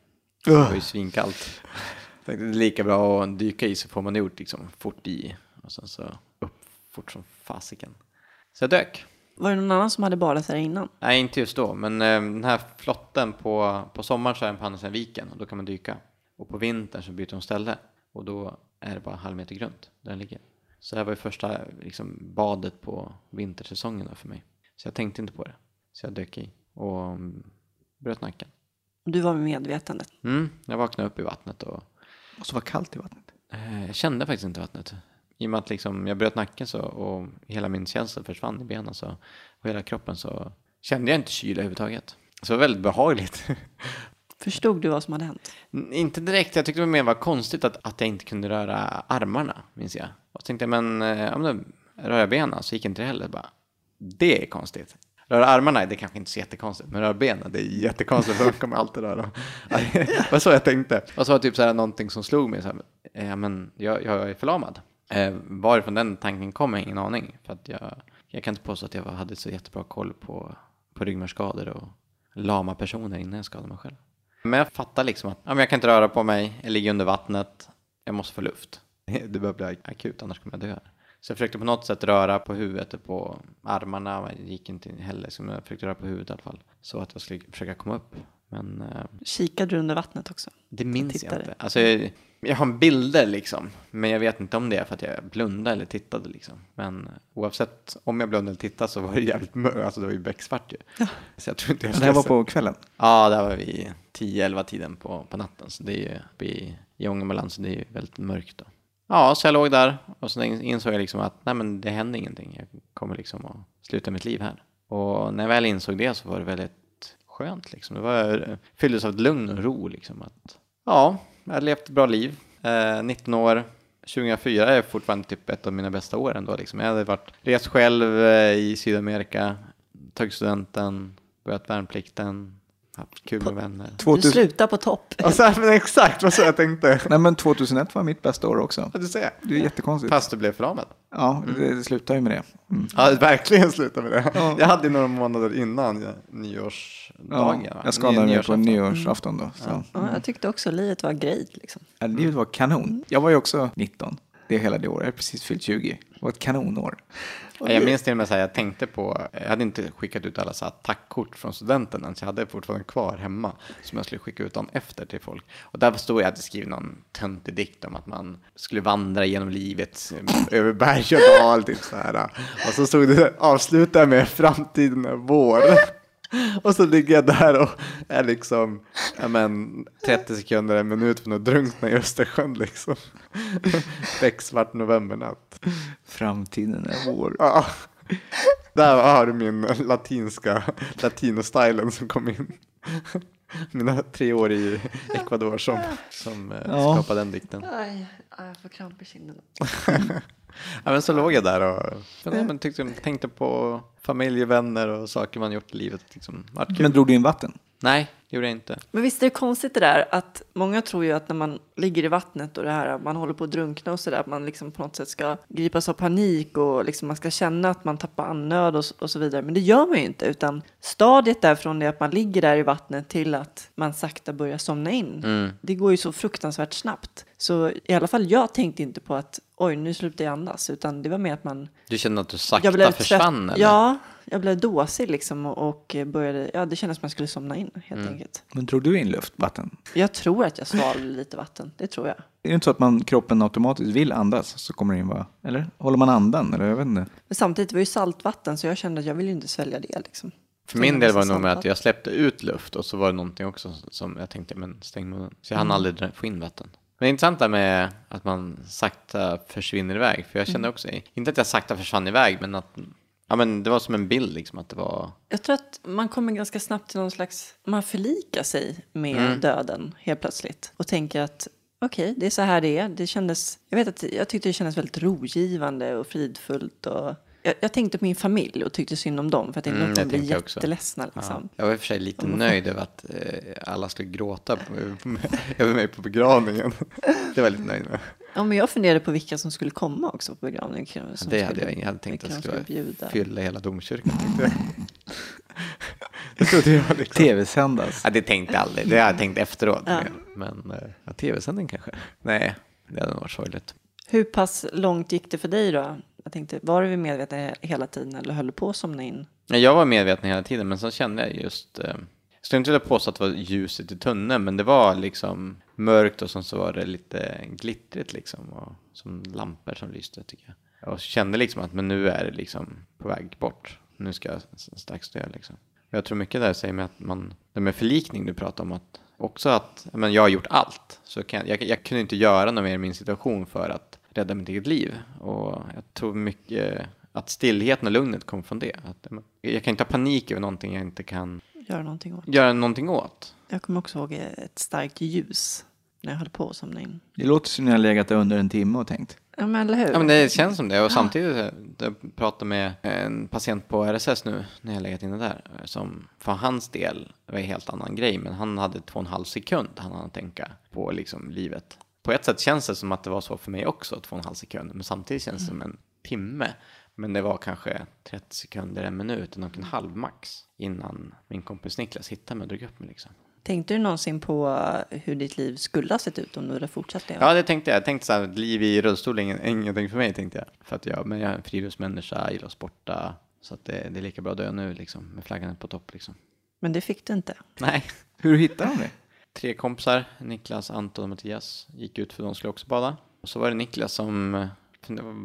Speaker 4: Det var ju svinkallt. Tänkte det är lika bra att dyka i så får man det gjort liksom fort i. Och sen så upp fort som fasiken. Så jag dök.
Speaker 1: Var det någon annan som hade badat där innan?
Speaker 4: Nej, inte just då, men eh, den här flotten på, på sommaren så är den på andra sidan viken och då kan man dyka. Och på vintern så byter de ställe och då är det bara halv meter grunt där den ligger. Så det här var ju första liksom, badet på vintersäsongen då för mig. Så jag tänkte inte på det. Så jag dök i och mm, bröt nacken.
Speaker 1: Du var med medvetandet.
Speaker 4: Mm, jag vaknade upp i vattnet och
Speaker 2: Och så var kallt i vattnet.
Speaker 4: eh, jag kände faktiskt inte vattnet. I och med att liksom, jag bröt nacken så, och hela min känsla försvann i benen så, och hela kroppen så kände jag inte kyla överhuvudtaget. Så det var väldigt behagligt.
Speaker 1: Förstod du vad som hade hänt?
Speaker 4: N- Inte direkt, jag tyckte det mer var konstigt att, att jag inte kunde röra armarna, minns jag. Och så tänkte jag, men, eh, men då rör jag benen så gick inte det heller. Bara, det är konstigt. Röra armarna, det är kanske inte så jättekonstigt, men röra benen, det är jättekonstigt för de kommer alltid röra dem. det var så jag tänkte. Och så var det typ så här någonting som slog mig, så här, eh, ja, men jag, jag är förlamad. Eh, varifrån den tanken kom jag ingen aning. För att jag, jag kan inte påstå att jag hade så jättebra koll på, på ryggmärgsskador och lama personer innan jag skadade mig själv. Men jag fattar liksom att ja, jag kan inte röra på mig, jag ligger under vattnet, jag måste få luft. Det börjar bli akut, annars kommer jag dö. Så jag försökte på något sätt röra på huvudet och på armarna, det gick inte heller. Så jag försökte röra på huvudet i alla fall. Så att jag skulle försöka komma upp. Men eh,
Speaker 1: Kikade du under vattnet också?
Speaker 4: det minns jag
Speaker 1: tittade.
Speaker 4: inte. Alltså, jag, jag har bilder liksom, men jag vet inte om det är för att jag blundade eller tittade liksom. Men oavsett om jag blundade eller tittade så var det jävligt mörkt, alltså det var ju becksvart ju. Så jag tror inte jag
Speaker 2: Det här var på kvällen.
Speaker 4: Ja, där var vi 10-11 tiden på, på natten. Så det är ju uppe i, i Ångermanland, så det är ju väldigt mörkt då. Ja, så jag låg där och så insåg jag liksom att nej men det hände ingenting. Jag kommer liksom att sluta mitt liv här. Och när jag väl insåg det så var det väldigt skönt liksom. Det var, fylldes av ett lugn och ro liksom. Att, ja, jag har levt ett bra liv. Eh, 19 år. 2004 är fortfarande typ ett av mina bästa år ändå. Liksom. Jag hade varit, rest själv eh, i Sydamerika, tagit studenten, börjat värnplikten, haft kul med vänner.
Speaker 1: Du
Speaker 2: 2000...
Speaker 1: slutar på topp.
Speaker 4: Och så, men exakt vad så jag tänkte.
Speaker 2: Nej men 2001 var mitt bästa år också.
Speaker 4: Ja, du ser.
Speaker 2: Det är jättekonstigt.
Speaker 4: Fast du blev förlamad.
Speaker 2: Ja, det, det slutar ju med det. Mm.
Speaker 4: Ja, verkligen sluta med det. Jag hade ju några månader innan ja, nyårsdagen.
Speaker 2: Ja, jag skadade mig på
Speaker 4: Nyårsafton.
Speaker 2: då. Så.
Speaker 1: Ja, jag tyckte också livet var grejt liksom.
Speaker 2: Ja, livet var kanon. Jag var ju också 19. Det hela det året. Jag hade precis fyllt 20. Det var ett kanonår.
Speaker 4: Ja, jag minns till och med så här, jag tänkte på, jag hade inte skickat ut alla så här tackkort från studenten än, så jag hade fortfarande kvar hemma som jag skulle skicka ut dem efter till folk. Och där stod jag, jag hade skrivit någon töntig dikt om att man skulle vandra genom livet eh, över berg och dal, typ så här. Och så stod det, avsluta med framtiden är vår. Och så ligger jag där och är liksom, men 30 sekunder, en minut från att drunkna i Östersjön liksom. Becksvart novembernatt.
Speaker 2: Framtiden är vår.
Speaker 4: Ja. Där har du min latinska, latino-stylen som kom in. Mina tre år i Ecuador som, som eh,
Speaker 2: Ja.
Speaker 4: skapade den dikten.
Speaker 1: Aj, jag får kramp i kinden.
Speaker 4: Ja, men så låg jag där och ja, men tyckte, tänkte på familj, vänner och saker man gjort i livet. Liksom.
Speaker 2: Men drog du in vatten?
Speaker 4: Nej, gjorde jag inte.
Speaker 1: Men visst är det konstigt det där att många tror ju att när man ligger i vattnet och det här man håller på att drunkna och så där att man liksom på något sätt ska gripas av panik och liksom man ska känna att man tappar andnöd och, och så vidare. Men det gör man ju inte utan stadiet där från det att man ligger där i vattnet till att man sakta börjar somna in. Det går ju så fruktansvärt snabbt. Så i alla fall jag tänkte inte på att oj nu slutar jag andas utan det var mer att man
Speaker 4: Du kände att du sakta försvann?
Speaker 1: trött.
Speaker 4: eller?
Speaker 1: Ja, jag blev dåsig liksom och, och började, ja det kändes som att man skulle somna in helt
Speaker 4: Mm.
Speaker 1: enkelt.
Speaker 2: Men drog du in luft, vatten?
Speaker 1: Jag tror att jag svalde lite vatten, det tror jag.
Speaker 2: Är det inte så att man, kroppen automatiskt vill andas så kommer det in vad? Eller? Håller man andan? Eller jag vet inte.
Speaker 1: Men samtidigt var det ju saltvatten så jag kände att jag ville ju inte svälja det liksom.
Speaker 4: För min del var det nog med att jag släppte ut luft och så var det någonting också som jag tänkte, men stäng munnen. Så jag hann aldrig dra- få in vatten. Men det är intressant där med att man sakta försvinner iväg. För jag kände också, inte att jag sakta försvann iväg, men att ja, men det var som en bild liksom att det var...
Speaker 1: Jag tror att man kommer ganska snabbt till någon slags, man förlikar sig med döden helt plötsligt. Och tänker att okej, det är så här det är. Det kändes, jag vet att jag tyckte det kändes väldigt rogivande och fridfullt och Jag, jag tänkte på min familj och tyckte synd om dem för att jag
Speaker 4: Mm,
Speaker 1: de
Speaker 4: också.
Speaker 1: jätteledsna.
Speaker 4: Ja.
Speaker 1: Liksom.
Speaker 4: Jag var i och för sig lite nöjd över att eh, alla skulle gråta på, över mig på begravningen. Det var jag lite nöjd med.
Speaker 1: Ja. men jag funderade på vilka som skulle komma också på begravningen. som
Speaker 4: det
Speaker 1: skulle-
Speaker 4: hade jag, jag hade tänkt att
Speaker 1: de
Speaker 4: skulle
Speaker 1: bjuda.
Speaker 4: fylla hela domkyrkan. Jag. det trodde jag liksom.
Speaker 2: Tv-sändas.
Speaker 4: Ja, det tänkte jag aldrig. Det har jag tänkt efteråt.
Speaker 1: Ja.
Speaker 4: Men, eh, ja, tv-sändning kanske? Nej, det hade nog varit sorgligt.
Speaker 1: Hur pass långt gick det för dig då? Jag tänkte, var du medveten hela tiden eller höll du på att somna in?
Speaker 4: Ja, Jag var medveten hela tiden, men så kände jag just... Jag skulle inte vilja påstå att det var ljuset i tunneln, men det var liksom mörkt och sen så var det lite glittrigt liksom. Och som lampor som lyste tycker jag. Och kände liksom att men nu är det liksom på väg bort. Nu ska jag strax dö liksom. Och jag tror mycket där säger mig att man, det med förlikning du pratar om, att också att men jag har gjort allt. Så kan jag, jag, kunde inte göra något mer i min situation för att rädda mitt eget liv. Och jag tror mycket att stillheten och lugnet kom från det. Att, jag kan inte ha panik över någonting jag inte kan
Speaker 1: Göra någonting åt?
Speaker 4: göra någonting åt.
Speaker 1: Jag kommer också ihåg ett starkt ljus när jag höll på att somna in.
Speaker 2: Det låter som ni har legat där under en timme och tänkt.
Speaker 1: Ja, men eller hur?
Speaker 4: Ja, men det känns som det. Och samtidigt, jag pratade med en patient på RSS nu, när jag legat inne där, som för hans del var en helt annan grej, men han hade två och en halv sekund han hann tänka på liksom livet. På ett sätt känns det som att det var så för mig också, två och en halv sekund, men samtidigt känns det som en timme. Men det var kanske 30 sekunder, en minut, en och en halv max, innan min kompis Niklas hittade mig och drog upp mig liksom.
Speaker 1: Tänkte du någonsin på eh, hur ditt liv skulle ha sett ut om du hade fortsatt leva?
Speaker 4: Ja, det tänkte jag. Jag tänkte så här, ett liv i rullstol är ingen- ingenting för mig, tänkte jag. För att jag, men jag är en friluftsmänniska, gillar att sporta. Så att det, det är lika bra att dö nu, liksom, med flaggan på topp. Liksom.
Speaker 1: Men det fick du inte.
Speaker 4: Nej.
Speaker 2: Hur hittar de det?
Speaker 4: Tre kompisar, Niklas, Anton och Mattias, gick ut för de skulle också bada. Och så var det Niklas som, eh,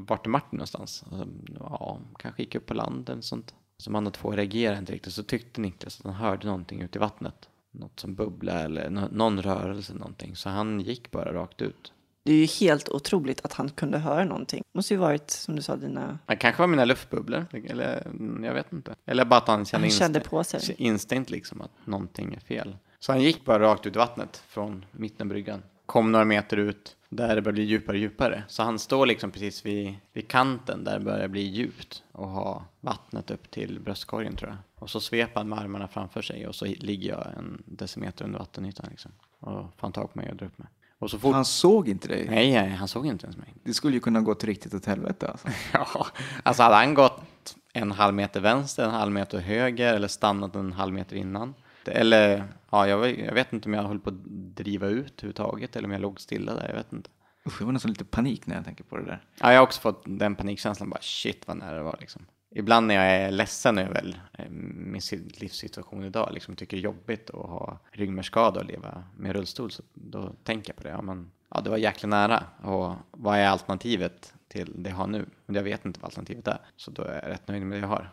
Speaker 4: vart är Martin någonstans? Och så, Ja, kanske gick upp på land eller sånt. Som andra två reagerade inte riktigt, så tyckte Niklas att han hörde någonting ute i vattnet. Något som bubblade eller nå- någon rörelse någonting. Så han gick bara rakt ut.
Speaker 1: Det är ju helt otroligt att han kunde höra någonting. Måste ju varit, som du sa, dina...
Speaker 4: Det kanske var mina luftbubblor, eller mm, jag vet inte. Eller bara att han kände,
Speaker 1: Han kände
Speaker 4: inst-
Speaker 1: på sig.
Speaker 4: instinkt liksom att någonting är fel. Så han gick bara rakt ut i vattnet från mitten av bryggan. Kom några meter ut, där det började bli djupare och djupare. Så han står liksom precis vid, vid kanten där det börjar bli djupt och ha vattnet upp till bröstkorgen tror jag. Och så sveper han med armarna framför sig och så ligger jag en decimeter under vattenytan liksom. Och får han tag på mig och drar upp mig. Och så fort...
Speaker 2: Han såg inte dig.
Speaker 4: Nej, nej, han såg inte ens mig.
Speaker 2: Det skulle ju kunna gått riktigt åt helvete alltså.
Speaker 4: Ja, alltså hade han gått en halv meter vänster, en halv meter höger eller stannat en halv meter innan. Eller, ja, jag, vet- jag vet inte om jag höll på att driva ut överhuvudtaget eller om jag låg stilla där, jag vet inte.
Speaker 2: Usch, jag får nästan lite panik när jag tänker på det där.
Speaker 4: Ja, jag har också fått den panikkänslan, bara shit vad nära det var liksom. Ibland när jag är ledsen över eh, min si- livssituation idag, liksom tycker det är jobbigt att ha ryggmärgsskada och leva med rullstol, så då tänker jag på det. Ja, men, ja, det var jäkla nära. Och vad är alternativet till det jag har nu? Men jag vet inte vad alternativet är, så då är jag rätt nöjd med det jag har.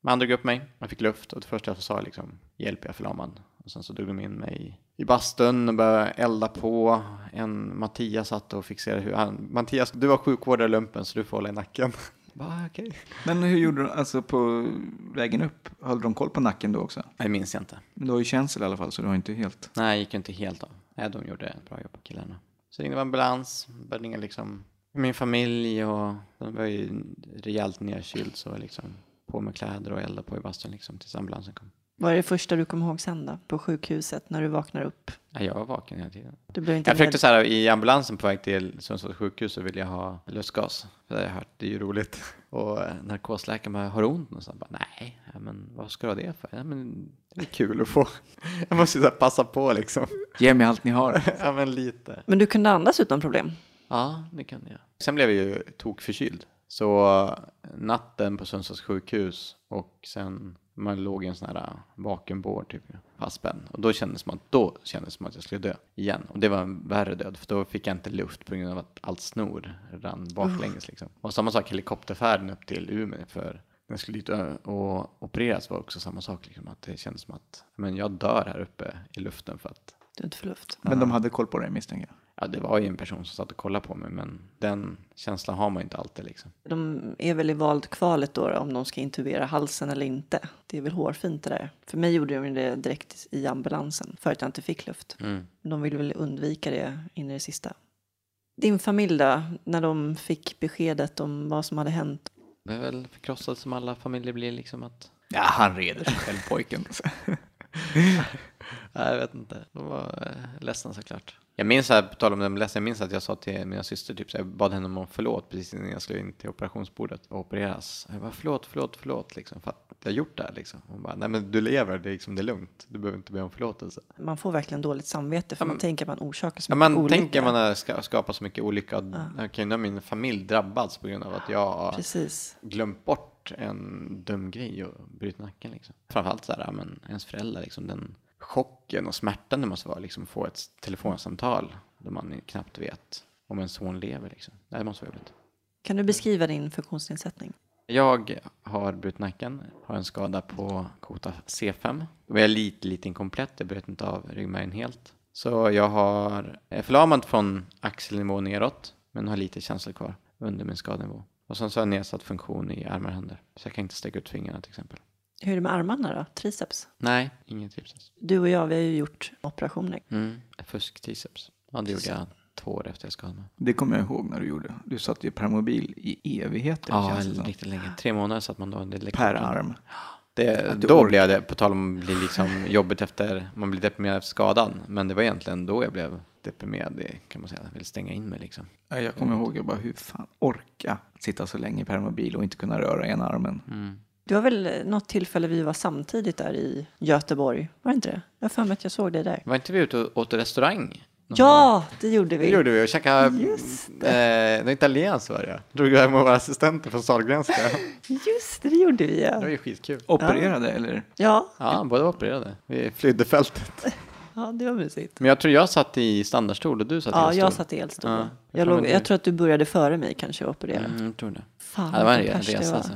Speaker 4: Men han drog upp mig, jag fick luft och det första jag sa liksom, hjälp jag är förlamad. Och sen så drog de in mig i bastun och började elda på. En Mattias satt och fixerade hur han, Mattias, du var sjukvårdare i lumpen så du får hålla i nacken. Va, okej.
Speaker 2: Men hur gjorde de, alltså på vägen upp, höll de koll på nacken då också?
Speaker 4: Nej, minns jag inte.
Speaker 2: Men du har ju känsel i alla fall så du har inte helt...
Speaker 4: Nej, gick ju inte helt av. Nej, de gjorde ett bra jobb, killarna. Så ringde ambulans, började ringa liksom min familj och de var ju rejält nedkyld så liksom på med kläder och elda på i bastun liksom tills ambulansen kom.
Speaker 1: Vad är det första du kommer ihåg sen då? På sjukhuset när du vaknar upp?
Speaker 4: Ja, jag var vaken hela tiden.
Speaker 1: Du blev inte
Speaker 4: Jag försökte så här, i ambulansen på väg till Sundsvalls sjukhus så ville jag ha lustgas. För det har jag hört, det är ju roligt. Och eh, narkosläkaren bara, har du ont någonstans? Bara, nej, ja, men vad ska du ha det för? Ja, men det är kul att få. Jag måste ju passa på liksom.
Speaker 2: Ge mig allt ni har.
Speaker 4: Ja, men lite.
Speaker 1: Men du kunde andas utan problem?
Speaker 4: Ja, det kan jag. Sen blev jag ju tokförkyld. Så natten på Sundsvalls sjukhus och sen man låg i en sån här eh, vakuumbord typ fastspänd. Och då kändes att, då kändes det som att jag skulle dö igen. Och det var en värre död för då fick jag inte luft på grund av att allt snor rann baklänges liksom. Och samma sak helikopterfärden upp till Umeå för när jag skulle dit och opereras var också samma sak liksom. Att det kändes som att men jag dör här uppe i luften för att
Speaker 1: Du är inte för luft.
Speaker 2: Men de hade koll på dig misstänker jag.
Speaker 4: Ja, det var ju en person som satt och kollade på mig, men den känslan har man ju inte alltid liksom.
Speaker 1: De är väl i valdkvalet då, om de ska intubera halsen eller inte. Det är väl hårfint det där. För mig gjorde de det direkt i ambulansen för att jag inte fick luft.
Speaker 4: Mm.
Speaker 1: De ville väl undvika det in i det sista. Din familj då, när de fick beskedet om vad som hade hänt?
Speaker 4: Jag är väl förkrossad som alla familjer blir liksom att
Speaker 2: Ja, han reder sig själv pojken.
Speaker 4: Nej, jag vet inte. De var eh, ledsna såklart. Jag minns här, på tal om ledsen, jag minns att jag sa till mina syster, typ, så jag bad henne om förlåt precis innan jag skulle in till operationsbordet och opereras. Jag bara förlåt, förlåt, förlåt, liksom, för att jag gjort det här. Liksom. Hon bara, nej men du lever, det är, liksom, det är lugnt, du behöver inte be om förlåtelse.
Speaker 1: Man får verkligen dåligt samvete för
Speaker 4: Ja,
Speaker 1: man tänker att man orsakar så
Speaker 4: Ja,
Speaker 1: mycket
Speaker 4: man
Speaker 1: olycka.
Speaker 4: tänker man har ska, skapat så mycket olycka. kan ju nu har min familj drabbats på grund av att jag har
Speaker 1: Precis.
Speaker 4: glömt bort en dum grej och brutit nacken. Liksom. Framförallt så här, ja, men ens föräldrar, liksom, den chocken och smärtan det måste vara, liksom, få ett telefonsamtal där man knappt vet om en son lever. Liksom. Det måste vara jobbigt.
Speaker 1: Kan du beskriva din funktionsnedsättning?
Speaker 4: Jag har brutit nacken, har en skada på kota C5. Och jag är lite, lite inkomplett, jag bröt inte av ryggmärgen helt. Så jag har, är förlamad från axelnivå neråt, men har lite känsla kvar under min skadenivå. Och sen så har jag nedsatt funktion i armar och händer. Så jag kan inte sträcka ut fingrarna till exempel.
Speaker 1: Hur är det med armarna då? Triceps?
Speaker 4: Nej, ingen triceps.
Speaker 1: Du och jag, vi har ju gjort operationer.
Speaker 4: Mm, fusk-triceps. Ja, det gjorde jag två år efter jag skadade mig.
Speaker 2: Det kommer jag ihåg när du gjorde. Du satt ju permobil i evigheter.
Speaker 4: Ja, riktigt länge. Tre månader satt man då. Det är
Speaker 2: Per arm.
Speaker 4: Det, då blev det, på tal om att bli liksom jobbigt efter, man blir deprimerad efter skadan. Men det var egentligen då jag blev deprimerad, det kan man säga. Jag ville stänga in mig liksom.
Speaker 2: Ja, Jag kommer ihåg, jag bara, hur fan orka sitta så länge i permobil och inte kunna röra ena armen.
Speaker 4: Mm.
Speaker 1: Det var väl något tillfälle vi var samtidigt där i Göteborg? Var det inte det? Jag har för mig att jag såg dig där.
Speaker 4: Var inte vi ute och åt restaurang?
Speaker 1: Ja, det gjorde vi.
Speaker 4: Det gjorde vi och käkade eh, något italienskt var det. Drog hem våra assistenter från Sahlgrenska.
Speaker 1: Just det, det gjorde vi
Speaker 4: Det var
Speaker 1: ja.
Speaker 4: ju skitkul.
Speaker 2: Opererade eller?
Speaker 1: Ja,
Speaker 4: Ja, båda var opererade. Vi flydde fältet.
Speaker 1: ja det var mysigt.
Speaker 4: Men jag tror jag satt i standardstol och du satt i
Speaker 1: Ja,
Speaker 4: elstol.
Speaker 1: jag satt i elstol.
Speaker 4: Ja,
Speaker 1: jag,
Speaker 4: jag
Speaker 1: låg, jag tror att du började före mig kanske att operera.
Speaker 4: Mm, jag tror det.
Speaker 1: Fan,
Speaker 4: Ja, det var en resa
Speaker 1: var.
Speaker 4: alltså.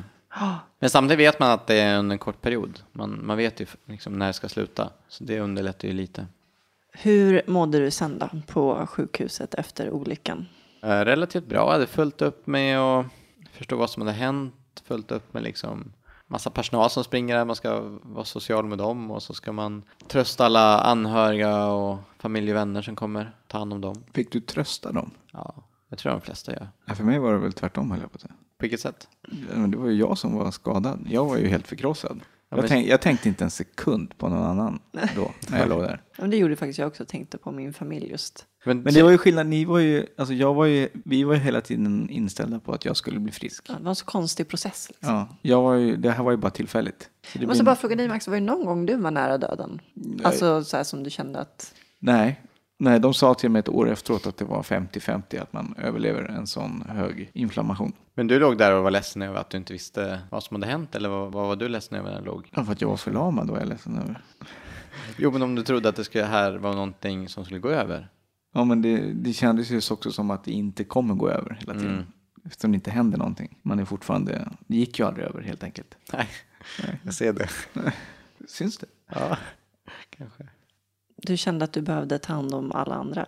Speaker 4: Men samtidigt vet man att det är under en kort period. Man, man vet ju liksom när det ska sluta. Så det underlättar ju lite.
Speaker 1: Hur mådde du sen då på sjukhuset efter olyckan?
Speaker 4: Eh, relativt bra. Jag hade följt upp med att förstå vad som hade hänt. Följt upp med liksom massa personal som springer där. Man ska vara social med dem och så ska man trösta alla anhöriga och familj och vänner som kommer ta hand om dem.
Speaker 2: Fick du trösta dem?
Speaker 4: Ja, jag tror de flesta gör.
Speaker 2: Ja, för mig var det väl tvärtom höll jag på att säga.
Speaker 4: På vilket sätt?
Speaker 2: Men Det var ju jag som var skadad. Jag var ju helt förkrossad.
Speaker 4: Ja,
Speaker 2: Jag,
Speaker 4: men-
Speaker 2: tänk, jag tänkte inte en sekund på någon annan då, när jag låg där.
Speaker 1: Ja, men det gjorde faktiskt jag också, tänkte på min familj just.
Speaker 2: Men det var ju skillnad, ni var ju, alltså jag var ju, vi var ju hela tiden inställda på att jag skulle bli frisk.
Speaker 1: Ja, det var en så konstig process. Liksom.
Speaker 2: Ja, jag var ju, det här var ju bara tillfälligt. Så det
Speaker 1: Jag måste
Speaker 2: blir-
Speaker 1: bara fråga dig Max, var det någon gång du var nära döden? Alltså så här som du kände att...
Speaker 2: Nej, nej, de sa till mig ett år efteråt att det var 50-50 att man överlever en sån hög inflammation.
Speaker 4: Men du låg där och var ledsen över att du inte visste vad som hade hänt eller vad, vad var du ledsen över när du låg?
Speaker 2: Ja, för att jag var förlamad var jag ledsen över.
Speaker 4: Jo, men om du trodde att det skulle här var någonting som skulle gå över.
Speaker 2: Ja, men det, det kändes ju också som att det inte kommer gå över hela tiden.
Speaker 4: Mm.
Speaker 2: Eftersom det inte händer någonting. Man är fortfarande, det gick ju aldrig över helt enkelt.
Speaker 4: Nej, jag ser det.
Speaker 2: Syns det?
Speaker 4: Ja, kanske.
Speaker 1: Du kände att du behövde ta hand om alla andra.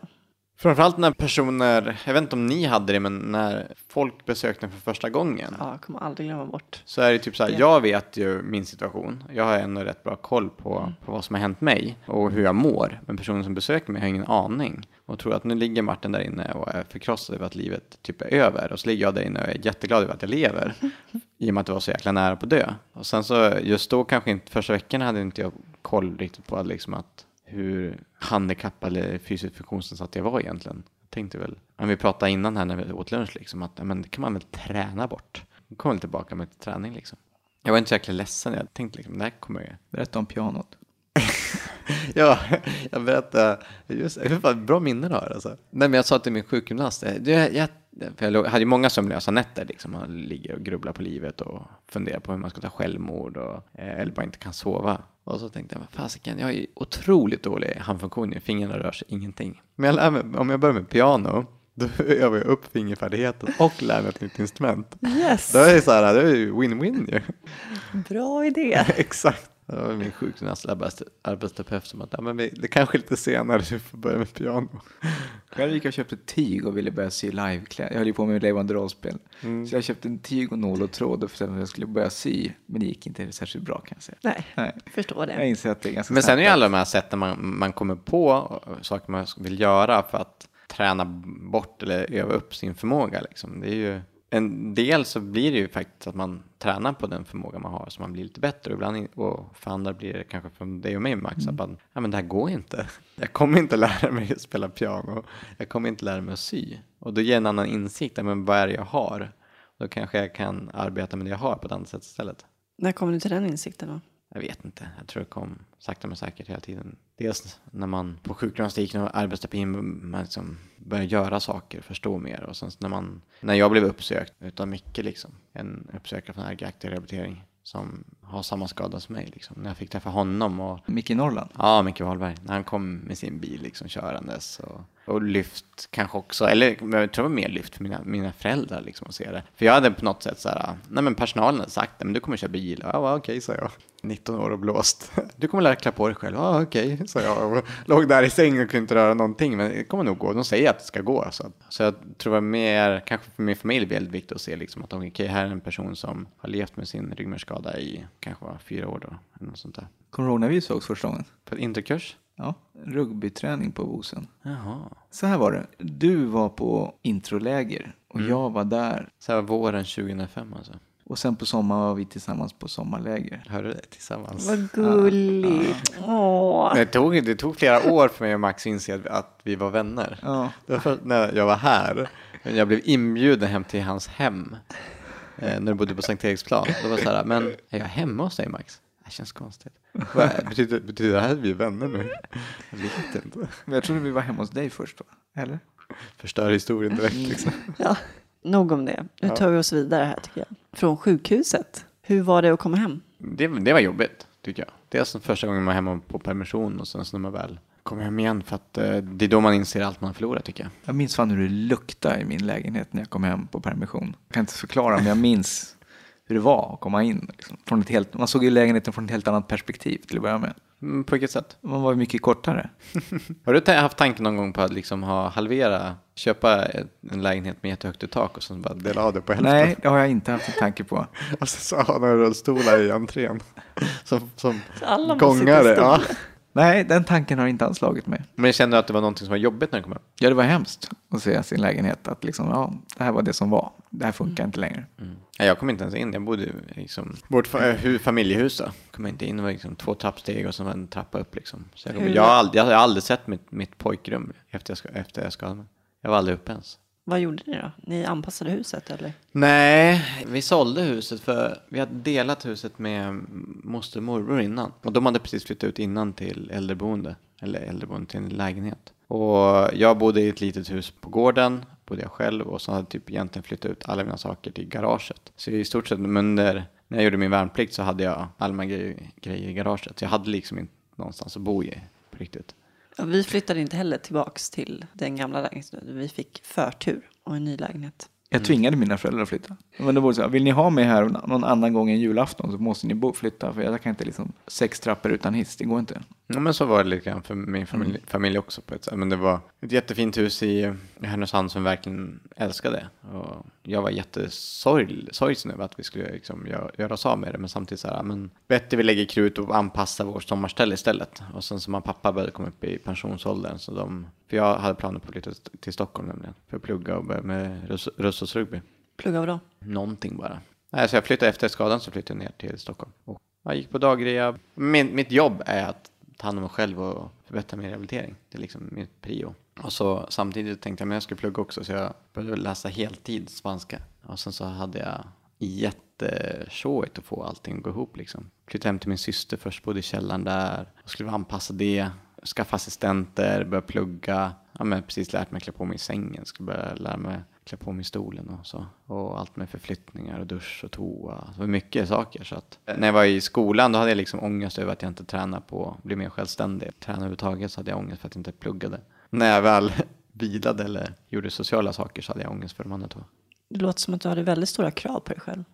Speaker 4: Framförallt när personer, jag vet inte om ni hade det, men när folk besökte en för första gången.
Speaker 1: Ja, jag kommer aldrig glömma bort.
Speaker 4: Så är det typ så här, jag vet ju min situation. Jag har ändå rätt bra koll på, på vad som har hänt mig och hur jag mår. Men personen som besöker mig har ingen aning. Och tror att nu ligger Martin där inne och är förkrossad över att livet typ är över. Och så ligger jag där inne och är jätteglad över att jag lever. I och med att det var så jäkla nära på dö. Och sen så just då kanske inte, första veckan hade inte jag koll riktigt på liksom att hur handikappad eller fysiskt funktionsnedsatt jag var egentligen. Jag tänkte väl, om vi pratade innan här när vi åt lunch liksom, att men det kan man väl träna bort. Då kommer väl tillbaka med träning liksom. Jag var inte så jäkla ledsen, jag tänkte liksom, det här kommer jag
Speaker 2: Berätta om pianot.
Speaker 4: Ja, jag berättade, just fan bra minne du har alltså. Nej men jag sa till min sjukgymnast, eh, jag, jag, för jag hade ju många sömnlösa nätter liksom, man ligger och grubblar på livet och funderar på hur man ska ta självmord och, eh, eller bara inte kan sova. Och så tänkte jag, vad fasiken, jag har ju otroligt dålig handfunktion, fingrarna rör sig ingenting. Men jag lär mig, om jag börjar med piano, då övar jag upp fingerfärdigheten och lär mig ett nytt instrument.
Speaker 1: Yes!
Speaker 4: Då är det så här, det är ju win-win ju.
Speaker 1: Bra idé!
Speaker 4: Exakt. Det var min sjukgymnast arbetsterapeut som att ja, men vi, det kanske är lite senare du får börja med piano.
Speaker 2: Själv gick jag och köpte tyg och ville börja sy livekläder. Jag höll ju på med levande rollspel.
Speaker 4: Mm.
Speaker 2: Så jag köpte en tyg och nål och tråd för att jag skulle börja sy. Men det gick inte särskilt bra kan jag säga.
Speaker 1: Nej,
Speaker 2: Nej.
Speaker 1: förstår
Speaker 2: Jag
Speaker 1: det.
Speaker 2: inser att det är ganska
Speaker 4: Men sen är ju alla de här sätten man, man kommer på saker man vill göra för att träna bort eller öva upp sin förmåga. Liksom. Det är ju en del så blir det ju faktiskt att man tränar på den förmåga man har så man blir lite bättre. Och ibland, och för andra blir det kanske för dig och mig Max, att man, ja men det här går inte. Jag kommer inte lära mig att spela piano. Jag kommer inte lära mig att sy. Och då ger en annan insikt, men vad är det jag har? Då kanske jag kan arbeta med det jag har på ett annat sätt istället.
Speaker 1: När kom du till den insikten då?
Speaker 4: Jag vet inte, jag tror det kom sakta men säkert hela tiden. Dels när man på sjukgymnastiken och arbetsterapin man liksom börjar göra saker, förstå mer. Och sen när, man, när jag blev uppsökt utav Micke, liksom, en uppsökare från Aktiv Rehabilitering som har samma skada som mig. Liksom. När jag fick träffa honom och
Speaker 2: Micke Norrland.
Speaker 4: Ja, Micke Wahlberg. När han kom med sin bil liksom körandes. Och, och lyft kanske också, eller jag tror det var mer lyft för mina, mina föräldrar liksom att se det. För jag hade på något sätt så här, nej men personalen hade sagt, men du kommer köra bil. Ja, okej, sa jag. 19 år och blåst. Du kommer lära klä på dig själv. Ja, okej, sa jag. Och låg där i sängen och kunde inte röra någonting, men det kommer nog gå. De säger att det ska gå. Så, så jag tror det var mer, kanske för min familj, väldigt viktigt att se liksom att okej, här är en person som har levt med sin ryggmärgsskada i kanske fyra år då, eller något sånt där.
Speaker 2: Kommer du sågs första gången?
Speaker 4: På en interkurs?
Speaker 2: Ja, rugbyträning på Vosen.
Speaker 4: Jaha.
Speaker 2: Så här var det. Du var på introläger och jag var där.
Speaker 4: Så här var våren 2005 alltså.
Speaker 2: Och sen på sommaren var vi tillsammans på sommarläger.
Speaker 4: Hörde du det? Tillsammans.
Speaker 1: Vad gulligt. Åh.
Speaker 4: Det tog, det tog flera år för mig och Max att inse att, att vi var vänner.
Speaker 2: Ja.
Speaker 4: Det var först när jag var här, jag blev inbjuden hem till hans hem. Eh, när du bodde på Sankt Eriksplan. Då var det så här, men är jag hemma hos dig Max? Det känns konstigt. Vad Betyder, betyder det här att vi är vänner nu? Jag vet inte.
Speaker 2: Men jag trodde vi var hemma hos dig först va? Eller?
Speaker 4: Förstör historien direkt liksom.
Speaker 1: Ja, nog om det. Nu tar vi oss vidare här tycker jag. Från sjukhuset. Hur var det att komma hem?
Speaker 4: Det, det var jobbigt, tycker jag. Dels den första gången man är hemma på permission och sen så när man väl kommer hem igen. För att eh, det är då man inser allt man har förlorat, tycker jag.
Speaker 2: Jag minns fan hur det luktade i min lägenhet när jag kom hem på permission. Jag kan inte förklara men jag minns hur det var att komma in. Liksom. Från ett helt, man såg ju lägenheten från ett helt annat perspektiv till att börja med.
Speaker 4: Mm, på vilket sätt?
Speaker 2: Man var ju mycket kortare.
Speaker 4: Har du haft tanken någon gång på att liksom ha halvera, köpa en lägenhet med jättehögt i tak och sen bara dela av det på hälften?
Speaker 2: Nej, det har jag inte haft en tanke på.
Speaker 4: Sen så har några rullstolar i entrén. Som, som
Speaker 1: alla måste sitta
Speaker 4: gångare. Ja.
Speaker 2: Nej, den tanken har inte anslagit mig.
Speaker 4: Men kände du att det var någonting som var jobbigt när du kom hem?
Speaker 2: Ja, det var hemskt att se sin lägenhet. Att liksom, ja, det här var det som var. Det här funkar inte längre.
Speaker 4: Nej, jag kom inte ens in. Jag bodde i liksom, vårt fa- eh, hu- familjehus då. Kom inte in. Det var liksom två trappsteg och så var en trappa upp liksom. Så jag, kom, jag, har aldrig, jag har aldrig sett mitt, mitt pojkrum efter jag, ska- efter jag skadade mig. Jag var aldrig uppe ens.
Speaker 1: Vad gjorde ni då? Ni anpassade huset eller?
Speaker 4: Nej, vi sålde huset för vi hade delat huset med moster och morbror innan. Och de hade precis flyttat ut innan till äldreboende. Eller äldreboende till en lägenhet. Och jag bodde i ett litet hus på gården, bodde jag själv och så hade jag typ egentligen flyttat ut alla mina saker till garaget. Så i stort sett men under, när jag gjorde min värnplikt så hade jag alla mina grejer, grejer i garaget. Så jag hade liksom inte någonstans att bo i på riktigt.
Speaker 1: Ja, vi flyttade inte heller tillbaks till den gamla lägenheten. Vi fick förtur och en ny lägenhet.
Speaker 2: Jag tvingade mina föräldrar att flytta. Men det var så här, vill ni ha mig här någon annan gång än julafton så måste ni bo, flytta. För jag kan inte liksom sex trappor utan hiss, det går inte.
Speaker 4: Ja, men så var det lite grann för min familj,
Speaker 2: Mm.
Speaker 4: familj också på ett sätt. Men det var ett jättefint hus i, Härnösand som verkligen älskade. Och jag var jättesorgsen över att vi skulle liksom göra, göra oss av med det. Men samtidigt så här, men bättre vi lägger krut och anpassar vårt sommarställe istället. Och sen så man pappa började komma upp i pensionsåldern. Så de, för jag hade planer på att flytta till Stockholm nämligen. För att plugga och börja med Russos rugby.
Speaker 1: Plugga vad då?
Speaker 4: Någonting bara. Nej, så jag flyttade efter skadan så flyttade jag ner till Stockholm. Och jag gick på dagrehab. Min, mitt jobb är att ta hand om mig själv och förbättra min rehabilitering. Det är liksom mitt prio. Och så samtidigt tänkte jag att jag skulle plugga också så jag började läsa heltid spanska. Och sen så hade jag jättetjåigt att få allting att gå ihop liksom. Flyttade hem till min syster först, bodde i källaren där. Och skulle anpassa det, skaffa assistenter, börja plugga. Ja men precis lärt mig att klä på mig i sängen, skulle börja lära mig klä på mig i stolen och så. Och allt med förflyttningar och dusch och toa. Det var mycket saker. Så att när jag var i skolan då hade jag liksom ångest över att jag inte tränade på att bli mer självständig. Träna överhuvudtaget så hade jag ångest för att jag inte pluggade. När jag väl vilade eller gjorde sociala saker så hade jag ångest för de andra två.
Speaker 1: Det låter som att du hade väldigt stora krav på dig själv.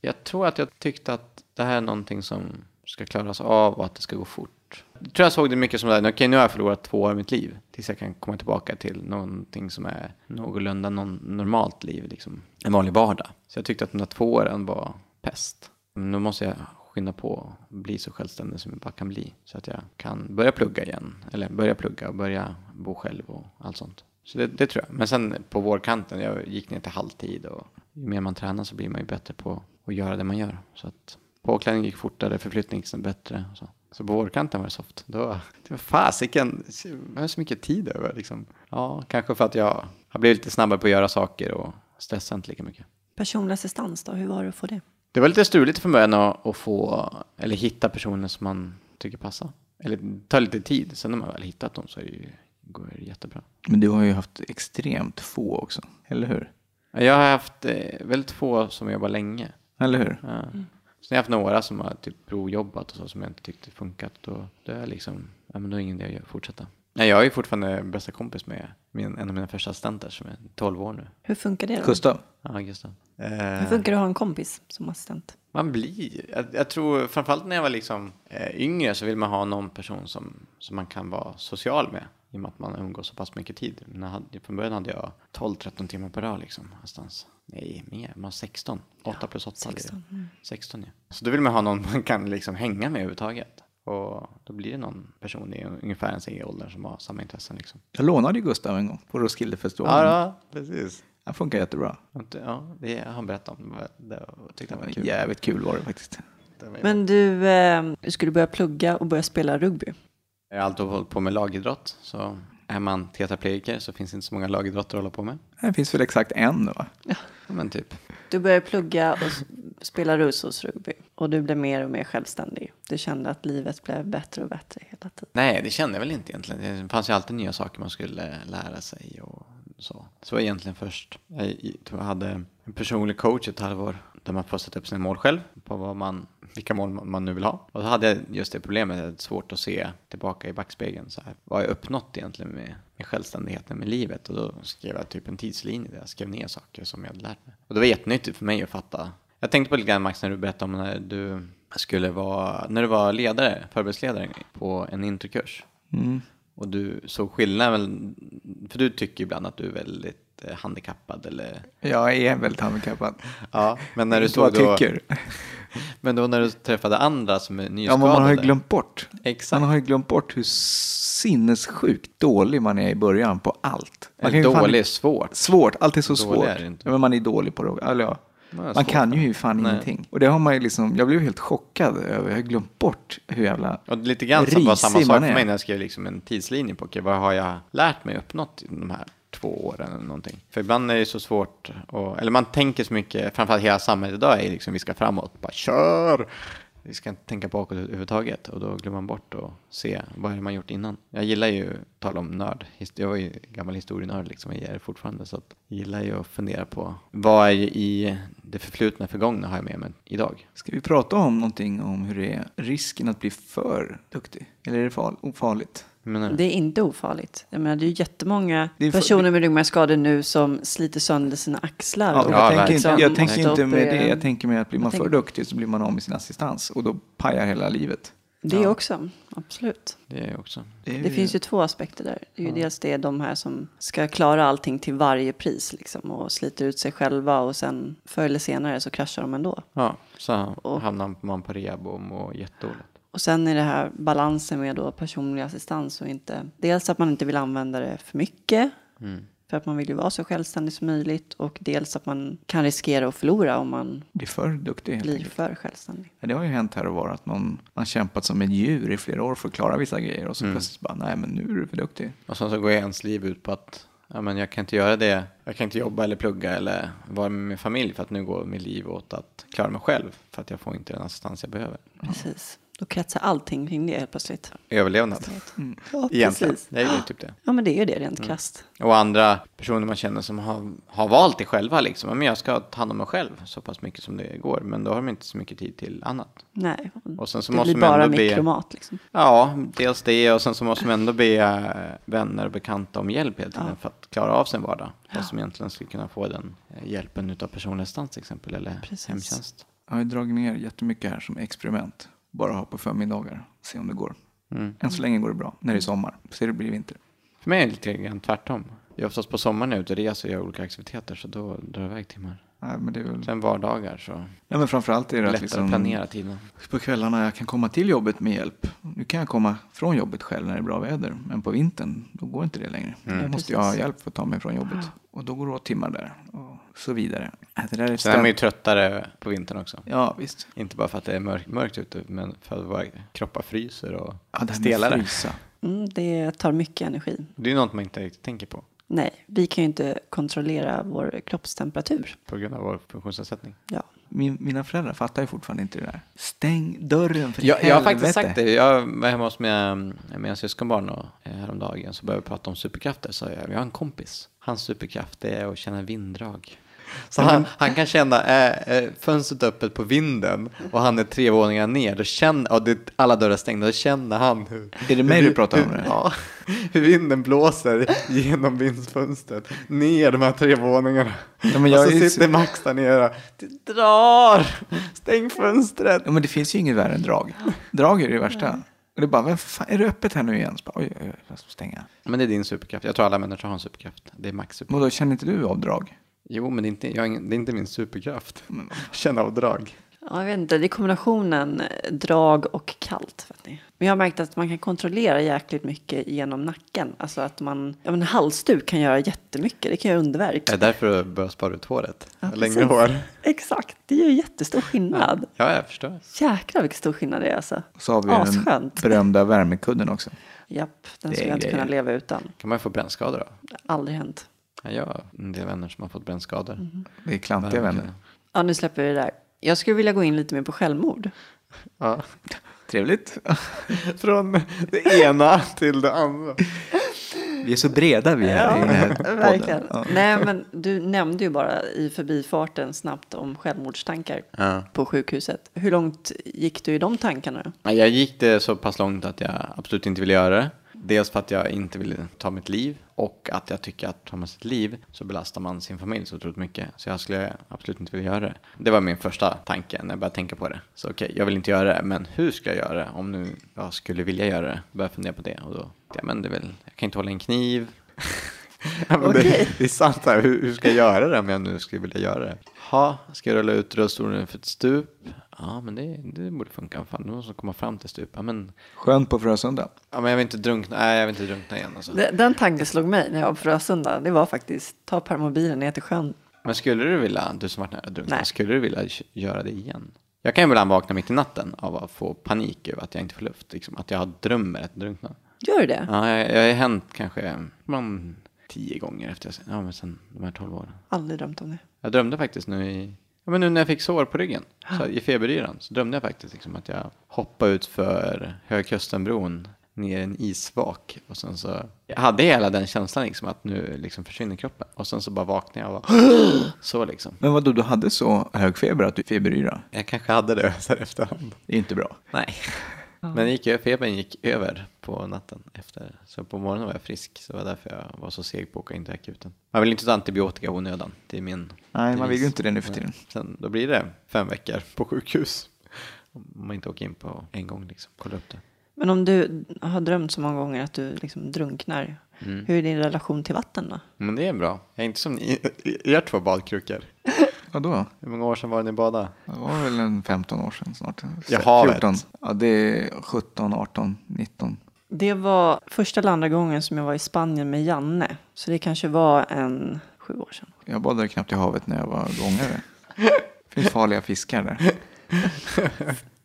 Speaker 4: Jag tror att jag tyckte att det här är någonting som ska klaras av och att det ska gå fort. Jag tror jag såg det mycket som här, okej nu har jag förlorat två år av mitt liv. Tills jag kan komma tillbaka till någonting som är någorlunda någon normalt liv, liksom. En vanlig vardag. Så jag tyckte att de där två åren var pest. Men nu måste jag skynda på och bli så självständig som jag bara kan bli. Så att jag kan börja plugga igen. Eller börja plugga och börja bo själv och allt sånt. Så det, det tror jag. Men sen på vårkanten, jag gick ner till halvtid och ju mer man tränar så blir man ju bättre på att göra det man gör. Så att påklädning gick fortare, förflyttning gick bättre. Så. så på vårkanten var det soft. Då, det var fasiken, jag har så mycket tid över liksom. Ja, kanske för att jag har blivit lite snabbare på att göra saker och stressar inte lika mycket.
Speaker 1: Personlig assistans då, hur var det att få det?
Speaker 4: Det var lite struligt från början att, att få, eller hitta personer som man tycker passar. Eller det tar lite tid, sen när man väl hittat dem så är det ju, går det jättebra.
Speaker 2: Men du har ju haft extremt få också, eller hur?
Speaker 4: Jag har haft eh, väldigt få som jobbar länge.
Speaker 2: Eller hur?
Speaker 4: Ja. Sen har jag haft några som har typ provjobbat och så som jag inte tyckte funkat. Då, då är liksom, ja men då är ingen idé att fortsätta. Nej, jag är ju fortfarande bästa kompis med min, en av mina första assistenter som är 12 år nu.
Speaker 1: Hur funkar det då?
Speaker 2: Gustav?
Speaker 4: Ja, just det.
Speaker 1: Hur
Speaker 4: Eh,
Speaker 1: funkar det att ha en kompis som assistent?
Speaker 4: man blir, jag, jag tror framförallt när jag var liksom eh, yngre så vill man ha någon person som, som man kan vara social med. I och med att man umgås så pass mycket tid. Men jag hade, från början hade jag 12-13 timmar per dag liksom. Någonstans. Nej, mer. Man har 16. 8 plus 8 blir
Speaker 1: 16,
Speaker 4: det. 16 ja. Så då vill man ha någon man kan liksom hänga med överhuvudtaget. Och då blir det någon person i ungefär ens egen ålder som har samma intressen liksom.
Speaker 2: Jag lånade ju Gustav en gång på Roskildefestivalen.
Speaker 4: Ja, precis.
Speaker 2: Det funkar jättebra.
Speaker 4: Ja, det har han berättat om. Det tyckte
Speaker 2: Det var
Speaker 4: var kul.
Speaker 2: jävligt kul var det faktiskt.
Speaker 1: Men du, eh, du skulle börja plugga och börja spela rugby.
Speaker 4: Jag har alltid hållit på med lagidrott, så är man tetraplegiker så finns det inte så många lagidrotter att hålla på med.
Speaker 2: Det finns väl exakt en va?
Speaker 4: Ja, men typ.
Speaker 1: Du började plugga och spela russos rugby. Och du blev mer och mer självständig. Du kände att livet blev bättre och bättre hela tiden.
Speaker 4: Nej, det kände jag väl inte egentligen. Det fanns ju alltid nya saker man skulle lära sig och så. Så var egentligen först. Jag hade en personlig coach ett halvår där man får sätta upp sina mål själv på vad man, vilka mål man- nu vill ha. Och så hade jag just det problemet, att det är svårt att se tillbaka i backspegeln. Så här, vad har jag uppnått egentligen med, med självständigheten med livet? Och då skrev jag typ en tidslinje där jag skrev ner saker som jag hade lärt mig. Och det var jättenyttigt för mig att fatta. Jag tänkte på lite grann Max när du berättade om när du skulle vara, när du var ledare, förberedelseledare på en introkurs.
Speaker 2: Mm.
Speaker 4: Och du såg skillnaden, för du tycker ibland att du är väldigt eh, handikappad eller...
Speaker 2: Jag är väldigt handikappad.
Speaker 4: Ja, men när du såg
Speaker 2: jag
Speaker 4: då...
Speaker 2: tycker.
Speaker 4: Men då när du träffade andra som är
Speaker 2: Ja,
Speaker 4: nyskadade.
Speaker 2: men man har ju glömt bort.
Speaker 4: Exakt.
Speaker 2: Man har ju glömt bort hur sinnessjukt dålig man är i början på allt. Man fan
Speaker 4: Dålig är svårt.
Speaker 2: Svårt, allt är så
Speaker 4: Dålig
Speaker 2: svårt.
Speaker 4: är.
Speaker 2: Ja, men man är dålig på det. Eller ja.
Speaker 4: Man är
Speaker 2: Man kan
Speaker 4: ja.
Speaker 2: ju fan
Speaker 4: Nej.
Speaker 2: ingenting. Och det har man ju liksom, jag blev helt chockad över, jag har glömt bort hur jävla
Speaker 4: Och lite grann som var samma sak för
Speaker 2: är.
Speaker 4: mig när jag skrev liksom en tidslinje på okej, vad har jag lärt mig uppnått i de här två åren eller någonting. För ibland är det så svårt, och, eller man tänker så mycket, framförallt hela samhället idag är liksom vi ska framåt, bara kör! Vi ska inte tänka bakåt överhuvudtaget och då glömmer man bort att se vad är det man gjort innan. Jag gillar ju att tala om nörd. Jag var ju gammal historienörd liksom, jag är det fortfarande. Så att jag gillar ju att fundera på vad är i det förflutna förgångna har jag med mig idag.
Speaker 2: Ska vi prata om någonting om hur det är risken att bli för duktig? Eller är det
Speaker 4: farligt?
Speaker 1: Det är inte ofarligt. Jag menar, det är ju jättemånga
Speaker 2: Det är
Speaker 1: personer med ryggmärgsskador nu som sliter sönder sina axlar.
Speaker 2: Ja, jag, tänker
Speaker 1: liksom
Speaker 2: inte, jag tänker inte med det. Jag tänker med att blir man för duktig så blir man av med sin assistans och då pajar hela livet.
Speaker 1: Det
Speaker 4: Ja.
Speaker 1: också, absolut.
Speaker 4: Det är också.
Speaker 2: är
Speaker 1: Det finns ju två aspekter där. Det är ju dels det de här som ska klara allting till varje pris liksom, och sliter ut sig själva och sen förr eller senare så kraschar de ändå.
Speaker 4: Ja, så
Speaker 1: Och-
Speaker 4: hamnar man på rehab och mår jättedåligt.
Speaker 1: Och sen är det här balansen med då personlig assistans och inte dels att man inte vill använda det för mycket
Speaker 4: Mm.
Speaker 1: för att man vill ju vara så självständig som möjligt och dels att man kan riskera att förlora om man
Speaker 2: blir för duktig
Speaker 1: blir
Speaker 2: enkelt.
Speaker 1: för självständig.
Speaker 2: Ja, Det har ju hänt här och var att någon har kämpat som ett djur i flera år för att klara vissa grejer och så
Speaker 4: Mm.
Speaker 2: plötsligt bara, nej men nu är du för duktig.
Speaker 4: Och sen så går ens liv ut på att ja, men jag kan inte göra det. Jag kan inte jobba eller plugga eller vara med min familj för att nu går mitt liv åt att klara mig själv för att jag får inte den assistans jag behöver.
Speaker 1: Precis. Då kretsar allting kring det helt plötsligt.
Speaker 4: Överlevnad.
Speaker 1: Ja,
Speaker 4: Egentligen.
Speaker 1: precis.
Speaker 4: Det är ju typ det.
Speaker 1: Ja, men det är ju det rent krasst.
Speaker 4: Och andra personer man känner som har, har valt det själva liksom. Men jag ska ta hand om mig själv så pass mycket som det går. Men då har de inte så mycket tid till annat.
Speaker 1: Nej,
Speaker 4: Och sen så
Speaker 1: det
Speaker 4: måste
Speaker 1: blir
Speaker 4: man
Speaker 1: bara
Speaker 4: ändå be-
Speaker 1: mikromat liksom.
Speaker 4: Ja, dels det och sen så måste man ändå be eh, vänner och bekanta om hjälp hela tiden
Speaker 1: Ja.
Speaker 4: för att klara av sin vardag. Fast som egentligen skulle kunna få den eh, hjälpen utav personlig assistans till exempel eller
Speaker 1: Precis.
Speaker 4: hemtjänst.
Speaker 2: Jag har ju dragit ner jättemycket här som experiment. Bara ha på förmiddagar, se om det går.
Speaker 4: Mm.
Speaker 2: Än så länge går det bra, när det är sommar. Se det blir vinter.
Speaker 4: För mig är det lite grann tvärtom. Jag är oftast på sommaren ute och reser och gör olika aktiviteter så då drar det iväg timmar.
Speaker 2: Nej, men det är väl...
Speaker 4: Sen vardagar så
Speaker 2: Ja, men framförallt är det att
Speaker 4: lättare
Speaker 2: liksom,
Speaker 4: att planera tiden.
Speaker 2: på kvällarna jag kan komma till jobbet med hjälp. Nu kan jag komma från jobbet själv när det är bra väder. Men på vintern, då går inte det längre.
Speaker 4: Mm.
Speaker 2: Då måste jag ha hjälp för att ta mig från jobbet. Och då går det åt timmar där. Och så vidare. Det där är
Speaker 4: Sen är man ju tröttare på vintern också.
Speaker 2: Ja, visst.
Speaker 4: Inte bara för att det är mörkt, mörkt ute, men för att våra kroppar fryser och
Speaker 2: Ja, det här med
Speaker 4: stelare.
Speaker 2: frysa.
Speaker 1: Mm, det tar mycket energi.
Speaker 4: Det är något man inte riktigt tänker på
Speaker 1: Nej, vi kan ju inte kontrollera vår kroppstemperatur.
Speaker 4: på grund av vår funktionsnedsättning.
Speaker 1: Ja.
Speaker 2: Min, mina föräldrar fattar ju fortfarande inte det där. Stäng dörren för
Speaker 4: Jag, jag har faktiskt
Speaker 2: helvete.
Speaker 4: sagt det. Jag var hemma hos mina, mina syskonbarn och, eh, häromdagen så började vi prata om superkrafter. Så jag, jag har en kompis. Hans superkraft är att känna vinddrag. Så han, han kan känna äh, äh, fönstret öppet på vinden och han är tre våningar ner. Då känner, och det, alla dörrar stängda. Då känner han hur...
Speaker 2: Är det mig du pratar om
Speaker 4: hur,
Speaker 2: nu?
Speaker 4: Ja, hur vinden blåser genom vindsfönstret ner de här tre våningarna.
Speaker 2: Ja, men jag
Speaker 4: och så sitter
Speaker 2: så-
Speaker 4: Max där nere. Det drar! Stäng fönstret!
Speaker 2: Ja, men det finns ju inget värre än drag. Drag är det värsta. Och det är bara, vem fan, är det öppet här nu igen? Så bara, oj, oj, oj, jag ska stänga.
Speaker 4: Men det är din superkraft. Jag tror alla människor har en superkraft. Det är Max superkraft.
Speaker 2: Och då känner inte du av drag?
Speaker 4: Jo, men det är inte, jag, det är inte min superkraft. Känna av drag.
Speaker 1: Ja, jag vet inte, det är kombinationen eh, drag och kallt. Vet ni. Men jag har märkt att man kan kontrollera jäkligt mycket genom nacken. Alltså att man, ja men halsduk kan göra jättemycket, det kan göra underverk.
Speaker 4: Det är därför du börjar spara ut håret.
Speaker 1: Ja,
Speaker 4: Längre
Speaker 1: precis.
Speaker 4: hår.
Speaker 1: Exakt, det gör jättestor skillnad.
Speaker 4: Ja, jag förstår.
Speaker 1: Jäklar vilken stor skillnad det är alltså.
Speaker 2: Och så har vi den
Speaker 1: Asskönt.
Speaker 2: berömda värmekudden också.
Speaker 1: Japp, den skulle jag inte kunna leva utan.
Speaker 4: Kan man få brännskador då?
Speaker 1: Aldrig hänt.
Speaker 4: Ja, jag har en del vänner som har fått brännskador.
Speaker 1: Mhm.
Speaker 2: Det är klantiga vänner.
Speaker 1: Ja, nu släpper vi det där. Jag skulle vilja gå in lite mer på självmord.
Speaker 4: Ja.
Speaker 2: Trevligt.
Speaker 4: Från det ena till det andra.
Speaker 2: Vi är så breda vi är i den här podden.
Speaker 1: Verkligen.
Speaker 2: Ja.
Speaker 1: Nej, men du nämnde ju bara i förbifarten snabbt om självmordstankar
Speaker 4: Ja.
Speaker 1: på sjukhuset. Hur långt gick du i de tankarna?
Speaker 4: Ja, Jag gick det så pass långt att jag absolut inte ville göra det. Dels för att jag inte ville ta mitt liv och att jag tycker att tar man sitt liv så belastar man sin familj så otroligt mycket. Så jag skulle absolut inte vilja göra det. Det var min första tanke när jag började tänka på det. Så okej, jag vill inte göra det, men hur ska jag göra det om nu jag skulle vilja göra det? Började fundera på det och då, ja men det är väl, jag kan inte hålla en kniv. ja, det, det är sant, här. Hur, hur ska jag göra det om jag nu skulle vilja göra det? Ha, ska jag rulla ut rullstolen för ett stup? Ja, men det, det borde funka. Fan, nu måste jag komma fram till stup. Ja, men,
Speaker 2: Skönt på Frösunda.
Speaker 4: ja, men jag vill inte drunkna. Nej, jag vill inte drunkna igen. Alltså.
Speaker 1: Den den tanken slog mig när jag var på Frösunda. Det var faktiskt ta permobilen ner till sjön.
Speaker 4: Men skulle du vilja, du som varit nära att drunkna, skulle du vilja göra det igen? Jag kan ju ibland vakna mitt i natten av att få panik över att jag inte får luft. Liksom, att jag drömmer att drunkna.
Speaker 1: Gör du det?
Speaker 4: Ja, jag, jag har hänt kanske man, tio gånger efter jag, ja, men sen de här tolv åren.
Speaker 1: Aldrig drömt om det.
Speaker 4: Jag drömde faktiskt nu i, ja, men nu när jag fick sår på ryggen, så i feberyran, så drömde jag faktiskt liksom att jag hoppade ut för Högkustenbron ner i en isvak och sen så, jag hade hela den känslan liksom att nu liksom försvinner kroppen och sen så bara vaknade jag och var så liksom.
Speaker 2: Men vadå, du hade så hög feber att du feberyra?
Speaker 4: Jag kanske hade det så här efterhand.
Speaker 2: Det är inte bra.
Speaker 4: Nej. Men det gick, febern gick över på natten efter. Så på morgonen var jag frisk. Så det var därför jag var så seg på att åka in till akuten. Man vill inte ta antibiotika onödan. Det är min
Speaker 2: Nej, man vill ju inte det nu för tiden.
Speaker 4: Sen, då blir det fem veckor på sjukhus. Om man inte åker in på en gång liksom. Kolla upp det.
Speaker 1: Men om du har drömt så många gånger att du liksom drunknar.
Speaker 4: Mm.
Speaker 1: Hur är din relation till vatten då?
Speaker 4: Men det är bra. Jag är inte som ni, er två badkrukor.
Speaker 2: Vadå?
Speaker 4: Hur många år sedan var det ni badade?
Speaker 2: Det var väl en 15 år sedan snart.
Speaker 4: Ja, havet.
Speaker 2: 14. Ja, det är 17, 18, 19.
Speaker 1: Det var första eller andra gången som jag var i Spanien med Janne. Så det kanske var en sju år sedan.
Speaker 2: Jag badade knappt i havet när jag var gångare. Det finns farliga fiskar där.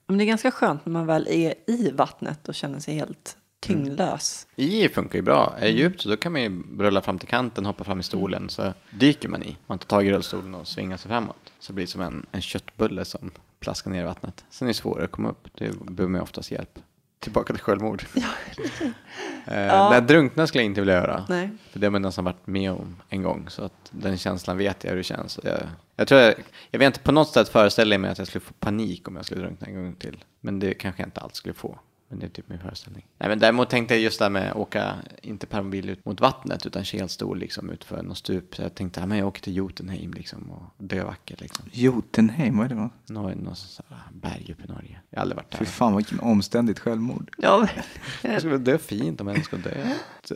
Speaker 1: Men det är ganska skönt när man väl är i vattnet och känner sig helt tyngdlös.
Speaker 4: I funkar ju bra. Är det djupt så då kan man ju rulla fram till kanten, hoppa fram i stolen. Så dyker man i. Man tar tag i rullstolen och svingar sig framåt. Så blir det som en, en köttbulle som plaskar ner i vattnet. Sen är det svårare att komma upp. Det behöver man oftast hjälp. Tillbaka till självmord. eh,
Speaker 1: Ja.
Speaker 4: Nej, drunkna skulle jag inte vilja göra.
Speaker 1: Nej.
Speaker 4: För det har man nästan varit med om en gång. Så att den känslan vet jag hur det känns. Jag, jag tror jag, jag vet inte på något sätt föreställa mig att jag skulle få panik om jag skulle drunkna en gång till. Men det kanske jag inte alls skulle få. Men det är typ min föreställning. Nej, men däremot tänkte jag just det här med att åka, inte permobil ut mot vattnet, utan kelstol liksom utför något stup. Så jag tänkte, ja, men jag åker till Jotunheim liksom och dö vackert liksom.
Speaker 2: Jotunheim, vad är det? va?
Speaker 4: Nå, något sånt här berg uppe i Norge. Jag har aldrig varit
Speaker 2: Fy
Speaker 4: där.
Speaker 2: fan vilken omständigt självmord.
Speaker 1: Ja,
Speaker 4: Jag skulle dö fint om jag ska dö.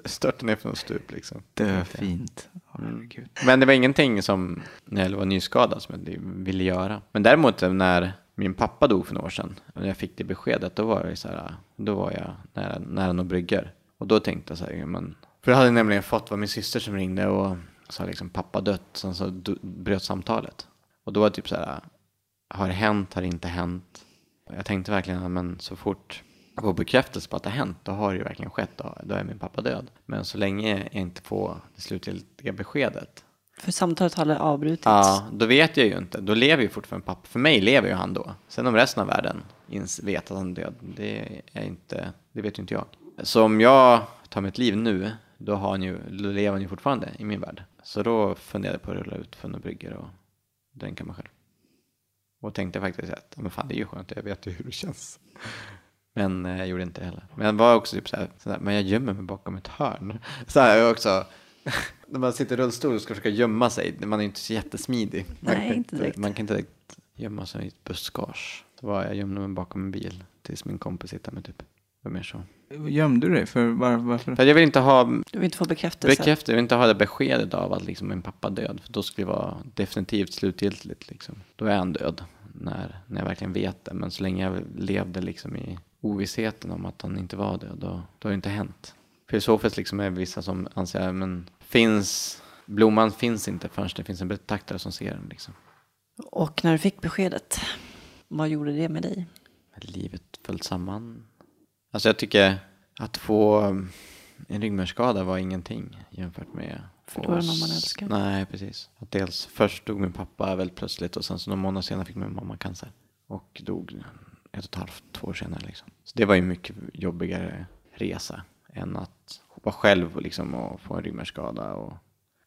Speaker 4: Störta ner från ett stup liksom.
Speaker 2: Dö fint. Herregud.
Speaker 4: Men det var ingenting som när jag var nyskadad som jag ville göra. Men däremot när min pappa dog för några år sedan, och när jag fick det beskedet, då var jag så här, då var jag nära, nära några brygger. Och då tänkte jag så här, ja, men, för jag hade nämligen fått, var min syster som ringde och sa liksom pappa dött, sen så bröt samtalet. Och då var det typ så här, har det hänt, har det inte hänt? Jag tänkte verkligen, men så fort jag får bekräftelse på att det har hänt, då har det ju verkligen skett, då, då är min pappa död. Men så länge jag inte får det slutgiltiga beskedet,
Speaker 1: för samtalet hade avbrutits.
Speaker 4: ja, då vet jag ju inte. Då lever ju fortfarande pappa. För mig lever ju han då. Sen om resten av världen vet att han är död, det, är inte, det vet ju inte jag. Så om jag tar mitt liv nu, då, har han ju, då lever han ju fortfarande i min värld. Så då funderade jag på att rulla ut Funna Brygger och dränka mig själv. Och tänkte faktiskt att men fan, det är ju skönt, jag vet ju hur det känns. Men eh, jag gjorde inte det heller. Men jag var också typ såhär, så här, men jag gömmer mig bakom ett hörn. Så här jag också, när man sitter i rullstol och ska försöka gömma sig, man är ju inte så jättesmidig. Man
Speaker 1: Nej,
Speaker 4: kan
Speaker 1: inte direkt.
Speaker 4: Man kan inte direkt gömma sig i ett buskage. Så var jag gömde mig bakom en bil tills min kompis hittade mig typ. Det var mer så.
Speaker 2: Gömde du dig? För var, varför?
Speaker 4: För jag vill inte ha
Speaker 1: Du vill inte få bekräftelse.
Speaker 4: bekräftelse, jag vill inte ha det beskedet av att liksom min pappa är död. För då skulle det vara definitivt slutgiltigt liksom. Då är han död. När, när jag verkligen vet det. Men så länge jag levde liksom i ovissheten om att han inte var död, då, då har det inte hänt. Filosofiskt liksom är vissa som anser, men finns, blomman finns inte förrän det finns en betraktare som ser den liksom.
Speaker 1: Och när du fick beskedet, vad gjorde det med dig?
Speaker 4: Livet föll samman. Alltså jag tycker att få um, en ryggmärgsskada var ingenting jämfört med
Speaker 1: Förlora
Speaker 4: oss.
Speaker 1: någon man älskar.
Speaker 4: Nej, precis. Att dels först dog min pappa väldigt plötsligt och sen så några månader senare fick min mamma cancer. Och dog ett och ett halvt, två år senare liksom. Så det var ju mycket jobbigare resa än att vara själv och liksom och få en ryggmärgsskada. Och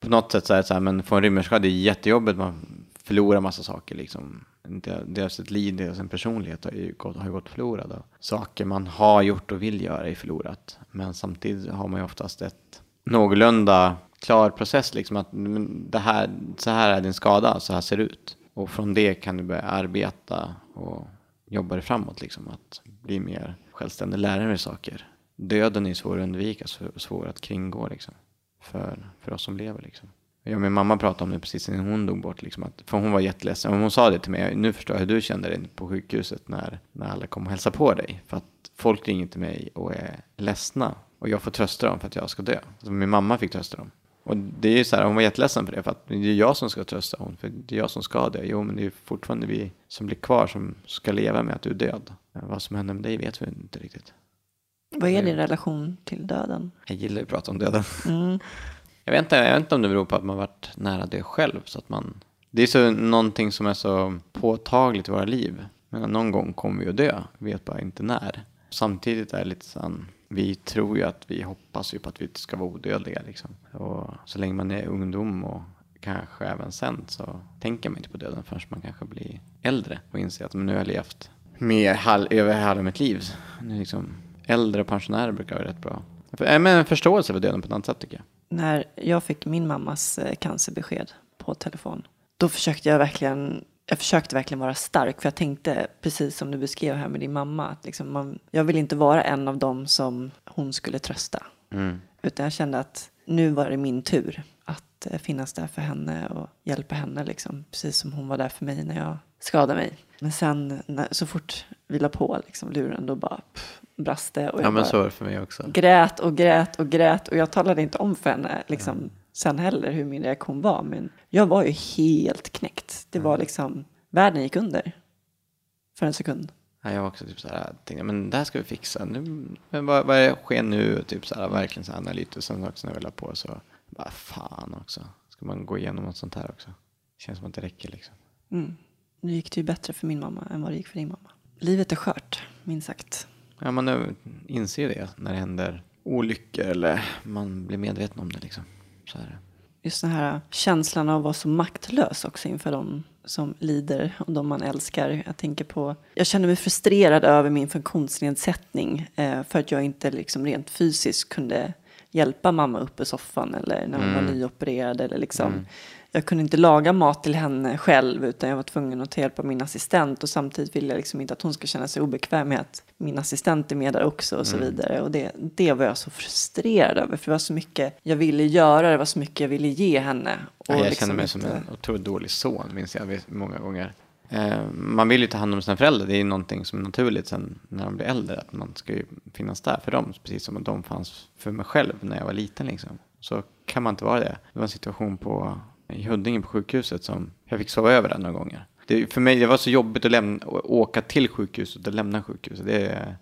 Speaker 4: på något sätt så är det så här, men få en ryggmärgsskada är jättejobbigt. Man förlorar massa saker liksom. Deras Dels ett liv, dels en personlighet har ju gått, har ju gått förlorad. Och saker man har gjort och vill göra är förlorat. Men samtidigt har man ju oftast ett någorlunda klar process liksom att det här, så här är din skada, så här ser det ut. Och från det kan du börja arbeta och jobba dig framåt liksom. Att bli mer självständig, lära dig saker. Döden är svår att undvika, svår, svår att kringgå liksom. För, för oss som lever liksom. Jag och min mamma pratade om det precis innan hon dog bort. Liksom, att, för hon var jätteledsen. Hon sa det till mig. Nu förstår jag hur du kände dig på sjukhuset när, när alla kom och hälsade på dig. För att folk ringer till mig och är ledsna. Och jag får trösta dem för att jag ska dö. Så min mamma fick trösta dem. Och det är ju så här, hon var jätteledsen för det. För att det är jag som ska trösta hon. För det är jag som ska dö. Jo, men det är fortfarande vi som blir kvar som ska leva med att du är död. Vad som händer med dig vet vi inte riktigt.
Speaker 1: Vad är din relation till döden?
Speaker 4: Jag gillar ju att prata om döden.
Speaker 1: Mm.
Speaker 4: Jag vet, inte, jag vet inte om det beror på att man varit nära det själv. Så att man, det är så någonting som är så påtagligt i våra liv. Men någon gång kommer vi att dö, vi vet bara inte när. Samtidigt är det lite så vi tror ju att vi hoppas ju på att vi ska vara odödliga. Liksom. Och så länge man är ungdom och kanske även sen så tänker man inte på döden förrän man kanske blir äldre och inser att men nu har jag levt mer hal- över halva mitt liv. Nu liksom, äldre pensionärer brukar vara rätt bra. För- Men en förståelse för döden på ett annat sätt tycker jag.
Speaker 1: När jag fick min mammas eh, cancerbesked på telefon, då försökte jag verkligen jag försökte verkligen vara stark, för jag tänkte precis som du beskrev här med din mamma, att liksom man, jag vill inte vara en av dem som hon skulle trösta.
Speaker 4: Mm.
Speaker 1: Utan jag kände att nu var det min tur att eh, finnas där för henne och hjälpa henne, liksom, precis som hon var där för mig när jag skadade mig. Men sen när, så fort vi la på liksom, luren, då bara pff, brast det. Och jag
Speaker 4: Ja men så är det för mig också.
Speaker 1: grät och grät och grät och jag talade inte om för henne liksom, sen heller hur min reaktion var. Men jag var ju helt knäckt. Det var liksom, världen gick under för en sekund.
Speaker 4: Ja, jag var också typ så här, tänkte, men det här ska vi fixa. Nu, men vad, vad sker nu? Typ så här, verkligen så här analytiskt. Sen också när vi la på så, bara fan också. Ska man gå igenom något sånt här också? Känns som att det räcker liksom.
Speaker 1: Mm. Nu gick det ju bättre för min mamma än vad det gick för din mamma. Livet är skört, minst sagt.
Speaker 4: Ja, man inser det när det händer olyckor eller man blir medveten om det liksom. Så är det.
Speaker 1: Just den här känslan av att vara så maktlös också inför de som lider och de man älskar. Jag tänker på, jag känner mig frustrerad över min funktionsnedsättning eh, för att jag inte liksom rent fysiskt kunde hjälpa mamma upp ur soffan eller när hon var nyopererad eller liksom. Jag kunde inte laga mat till henne själv utan jag var tvungen att ta hjälp av min assistent och samtidigt vill jag liksom inte att hon ska känna sig obekväm med att min assistent är med där också och så vidare. Och det, det var jag så frustrerad över för det var så mycket jag ville göra, det var så mycket jag ville ge henne. Och
Speaker 4: Ja, jag
Speaker 1: liksom
Speaker 4: känner mig som
Speaker 1: inte-
Speaker 4: en otroligt dålig son, minns jag många gånger. Eh, man vill ju ta hand om sina föräldrar, det är ju någonting som är naturligt sen när de blir äldre, att man ska ju finnas där för dem, precis som att de fanns för mig själv när jag var liten liksom. Så kan man inte vara det. Det var en situation på, i Huddinge på sjukhuset som jag fick sova över där några gånger. Det, för mig det var så jobbigt att, lämna, åka till sjukhuset och lämna sjukhuset. Det,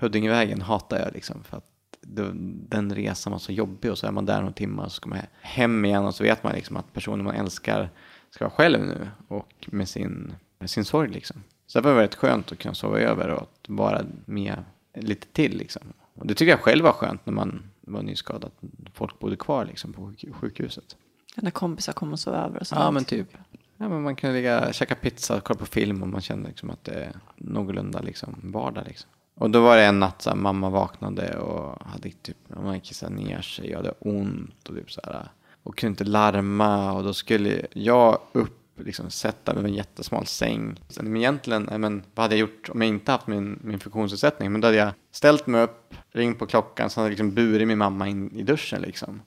Speaker 4: Huddingevägen hatar jag liksom. För att det, den resan var så jobbig och så är man där några timmar och så ska man hem igen och så vet man liksom att personen man älskar ska vara själv nu och med sin, med sin sorg liksom. Så det var väldigt skönt att kunna sova över och att vara med lite till liksom. Och det tycker jag själv var skönt när man var nyskadad. Folk bodde kvar liksom på sjukhuset.
Speaker 1: När kompisar kom och sov över och
Speaker 4: sånt. Ja men typ. Ja, men man kunde ligga, käka pizza, kolla på film och man kände liksom att det är någorlunda liksom vardag. Liksom. Och då var det en natt så här, mamma vaknade och hade typ, man kissade ner sig och hade ont och typ så här. Och kunde inte larma och då skulle jag upp liksom sätta mig i en jättesmal säng. Men egentligen, men, vad hade jag gjort om jag inte haft min, min funktionsnedsättning? Men då hade jag ställt mig upp, ringt på klockan, så hade jag liksom burit min mamma in i duschen liksom.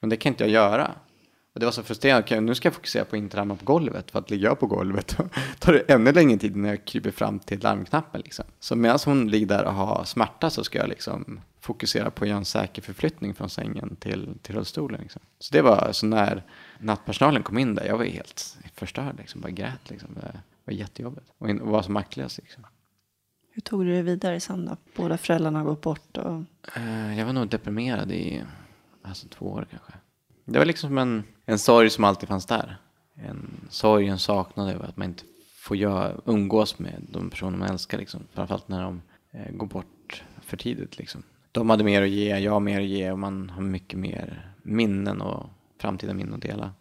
Speaker 4: Men det kan inte jag göra. Och det var så frustrerande, okay, nu ska jag fokusera på att inte ramla på golvet, för att ligga jag på golvet tar det ännu längre tid när jag kryper fram till larmknappen. Liksom. Så medan hon ligger där och har smärta så ska jag liksom fokusera på att göra en säker förflyttning från sängen till, till rullstolen. Liksom. Så det var så när nattpersonalen kom in där, jag var helt förstörd, liksom, bara grät. Liksom. Det var jättejobbigt och, var så maktlös. Liksom.
Speaker 1: Hur tog du dig vidare sen då? Båda föräldrarna har gått bort? Och...
Speaker 4: Uh, jag var nog deprimerad i alltså, två år kanske. Det var liksom en, en sorg som alltid fanns där. En sorg, en saknad över att man inte får göra, umgås med de personer man älskar. Liksom. Framförallt när de eh, går bort för tidigt. Liksom. De hade mer att ge, jag har mer att ge och man har mycket mer minnen och framtida minnen att dela.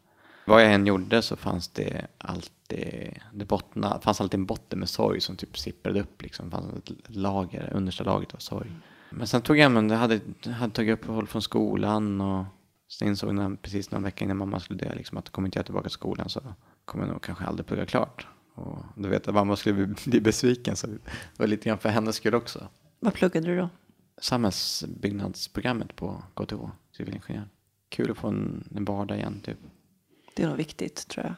Speaker 4: Vad jag än gjorde så fanns det alltid, det bottna, fanns alltid en botten med sorg som typ sipprade upp. Liksom. Det fanns ett lager, understa lagret av sorg. Men sen tog jag, men det hade, hade tagit uppehåll från skolan och Sen insåg jag precis någon vecka innan mamma skulle dö liksom, att kommer inte jag tillbaka till skolan så kommer jag nog kanske aldrig plugga klart. Och då vet jag att mamma skulle bli besviken så det var lite grann för hennes skull också.
Speaker 1: Vad pluggade du då?
Speaker 4: Samhällsbyggnadsprogrammet på KTH, civilingenjör. Kul att få en, en vardag igen typ.
Speaker 1: Det är nog viktigt tror jag.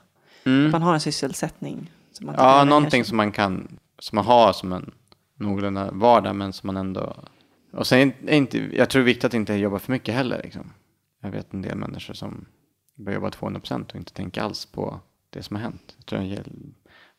Speaker 1: Mm. Att man har en sysselsättning.
Speaker 4: Som man ja, någonting som man kan, som man har som en någorlunda vardag men som man ändå och sen är inte, jag tror det är viktigt att inte jobba för mycket heller. Liksom. Jag vet en del människor som börjar jobba 200 procent och inte tänker alls på det som har hänt. Jag tror jag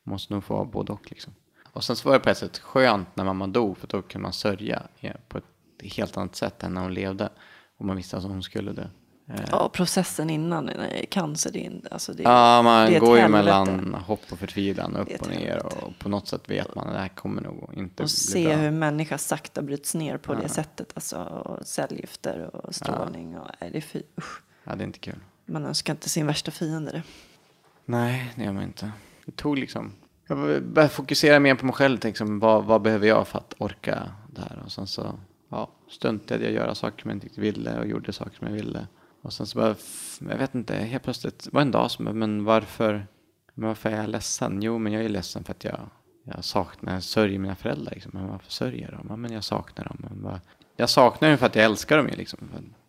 Speaker 4: måste nog få både och liksom. Och sen så var det på ett sätt skönt när mamma dog för då kunde man sörja eh, på ett helt annat sätt än när hon levde. Och man visste att hon skulle dö.
Speaker 1: Eh. Ja, processen innan cancer, det är, alltså det,
Speaker 4: Ja, man det går ju mellan hopp och förtvivlan, upp och ner. Och på något sätt vet man att det här kommer nog inte
Speaker 1: och bli se bra. hur människa sakta bryts ner på ja. det sättet. Alltså och cellgifter och strålning. Ja. Och, nej, det är fy, usch.
Speaker 4: Ja, det är inte kul.
Speaker 1: Man önskar inte sin värsta fiende det.
Speaker 4: Nej, det gör man inte. Det tog liksom... Jag började fokusera mer på mig själv. Liksom, vad, vad behöver jag för att orka det här? Och sen så ja, stuntade jag göra saker som jag inte ville och gjorde saker som jag ville. Och sen så bara, jag vet inte, helt plötsligt var en dag som, men varför, men varför är jag ledsen? Jo, men jag är ledsen för att jag, jag saknar, jag sörjer mina föräldrar. Liksom. Men varför sörjer jag dem? Ja, men jag saknar dem. Men bara, jag saknar dem för att jag älskar dem. Liksom.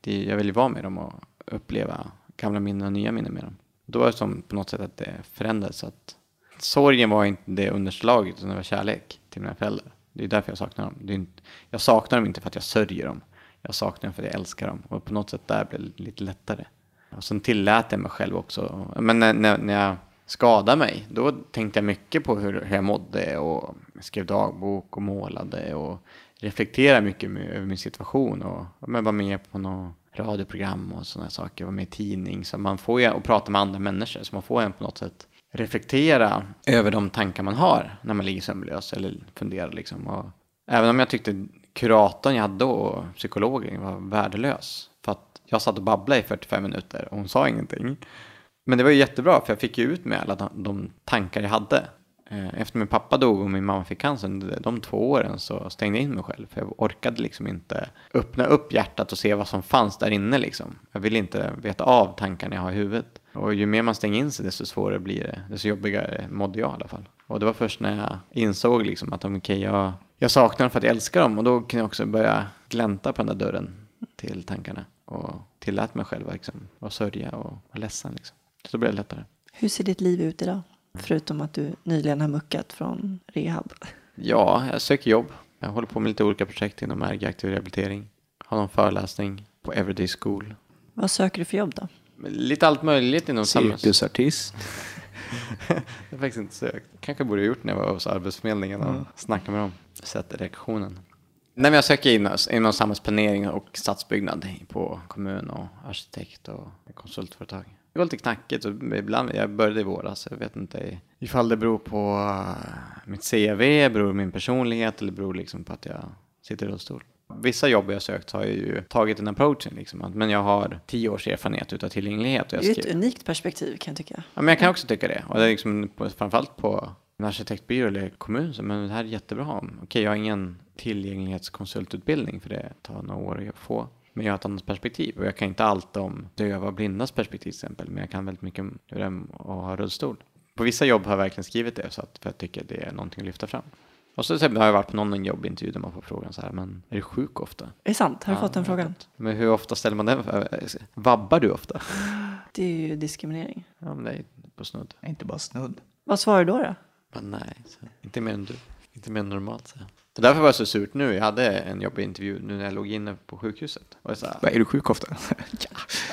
Speaker 4: Det, jag vill ju vara med dem och uppleva gamla minnen och nya minnen med dem. Då var det som på något sätt att det förändrades. Att sorgen var inte det underslaget, utan det var kärlek till mina föräldrar. Det är därför jag saknar dem. Det är inte, jag saknar dem inte för att jag sörjer dem jag saknar dem för att jag älskar dem. Och på något sätt där blev det lite lättare. Och sen tillät jag mig själv också. Men när, när, när jag skadade mig, då tänkte jag mycket på hur, hur jag mådde och skrev dagbok och målade och reflekterade mycket med, över min situation och men var med på något radioprogram och sådana saker, var med i tidning. Så man får ju, och prata med andra människor, så man får ju på något sätt reflektera över de tankar man har när man ligger sömnlös eller funderar liksom. Och även om jag tyckte kuratorn jag hade då, psykologen, var värdelös. För att jag satt och babblade i 45 minuter och hon sa ingenting. Men det var ju jättebra för jag fick ju ut med alla de tankar jag hade. Eh, efter min pappa dog och min mamma fick cancer, de två åren så stängde jag in mig själv. För jag orkade liksom inte öppna upp hjärtat och se vad som fanns där inne liksom. Jag ville inte veta av tankarna jag har i huvudet. Och ju mer man stänger in sig desto svårare blir det, desto jobbigare mådde jag i alla fall. Och det var först när jag insåg liksom att okej, okay, jag, jag saknar dem för att jag älskar dem och då kan jag också börja glänta på den där dörren till tankarna och tillät mig själv liksom, att sörja och vara ledsen. Liksom. Så då blev det lättare.
Speaker 1: Hur ser ditt liv ut idag? Förutom att du nyligen har muckat från rehab.
Speaker 4: Ja, jag söker jobb. Jag håller på med lite olika projekt inom RG aktiv rehabilitering. Har någon föreläsning på Everyday School.
Speaker 1: Vad söker du för jobb då?
Speaker 4: Lite allt möjligt inom samhälls...
Speaker 2: Cirkusartist.
Speaker 4: Jag har faktiskt inte sökt. Kanske borde ha gjort när jag var hos Arbetsförmedlingen och snackade med dem. Sett reaktionen. Nej, men jag söker in inom samhällsplanering och stadsbyggnad på kommun och arkitekt och konsultföretag. Det går lite knackigt och ibland, jag började i våras, jag vet inte ifall det beror på eh, mitt CV, beror på min personlighet eller beror liksom på att jag sitter i rullstol. Vissa jobb jag sökt har jag ju tagit den approachen liksom, att- men jag har tio års erfarenhet utav tillgänglighet. Och
Speaker 1: Det
Speaker 4: jag
Speaker 1: är ju ett unikt perspektiv kan jag tycka.
Speaker 4: Ja, men jag kan också tycka det. Och det är liksom på, framförallt på en arkitektbyrå eller kommun, så men det här är jättebra. Okej, jag har ingen tillgänglighetskonsultutbildning för det tar några år att få. Men jag har ett annat perspektiv och jag kan inte allt om döva och blindas perspektiv till exempel, men jag kan väldigt mycket om är att ha rullstol. På vissa jobb har jag verkligen skrivit det så att för jag tycker det är någonting att lyfta fram. Och så har jag varit på någon jobbintervju där man får frågan så här, men är du sjuk ofta?
Speaker 1: Är det sant? Har du
Speaker 4: Ja,
Speaker 1: fått den frågan?
Speaker 4: Men hur ofta ställer man den? Vabbar du ofta?
Speaker 1: Det är ju diskriminering.
Speaker 4: Ja, men det är på snudd.
Speaker 2: Inte bara snudd.
Speaker 1: Vad svarar du då? då?
Speaker 4: Nej, så, inte mer än du. Inte mer än normalt. Så. Så därför var det så surt nu. Jag hade en jobbig intervju nu när jag låg inne på sjukhuset. Och jag sa,
Speaker 2: Är du sjuk ofta?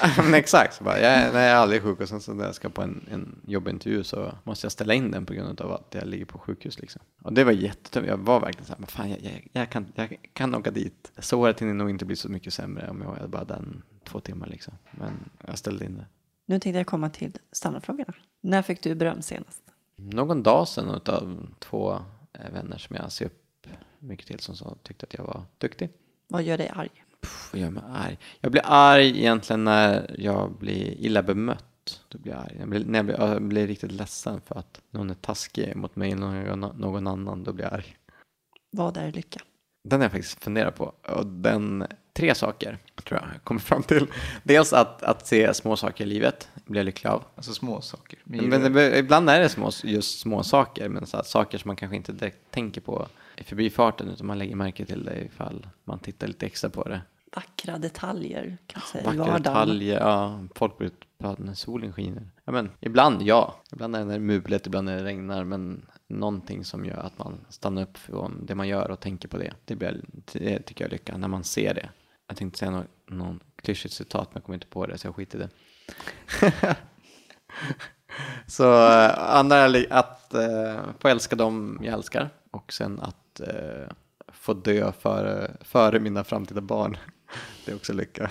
Speaker 4: ja, men exakt. Så bara, jag, nej, jag är aldrig sjuk och sen så när jag ska på en, en jobbintervju så måste jag ställa in den på grund av att jag ligger på sjukhus. Liksom. Och det var jättetungt. Jag var verkligen så här, fan, jag, jag, jag, kan, jag kan åka dit. Såret hinner nog inte bli så mycket sämre om jag är bara den två timmar liksom. Men jag ställde in det.
Speaker 1: Nu tänkte jag komma till standardfrågorna. När fick du beröm senast?
Speaker 4: Någon dag sedan av två eh, vänner som jag ser upp mycket till som så tyckte att jag var duktig.
Speaker 1: Vad gör dig arg?
Speaker 4: Pff, vad gör mig arg? Jag blir arg egentligen när jag blir illa bemött. Då blir jag arg. Jag blir, när jag blir, jag blir riktigt ledsen för att någon är taskig mot mig eller någon, någon annan. Då blir jag arg.
Speaker 1: Vad är lycka?
Speaker 4: Den har jag faktiskt funderat på. Och den, tre saker tror jag jag kommer fram till. Dels att, att se små saker i livet blir jag lycklig av.
Speaker 2: Alltså små saker.
Speaker 4: Men ibland är det små, just små saker, men så här, saker som man kanske inte direkt tänker på i förbifarten, utan man lägger märke till det ifall man tittar lite extra på det.
Speaker 1: Vackra detaljer kan jag säga i
Speaker 4: Vackra
Speaker 1: vardagen.
Speaker 4: detaljer, ja, folk blir utpratade när solen skiner. Ja, men ibland ja, ibland är det när det mulet, ibland när det regnar, men någonting som gör att man stannar upp från det man gör och tänker på det. Det, blir, det tycker jag är lycka, när man ser det. Jag tänkte säga någon, någon klyschigt citat, men jag kommer inte på det, så jag skiter i det. Så eh, andra är att eh, få älska dem jag älskar och sen att eh, få dö före, före mina framtida barn. Det är också lycka.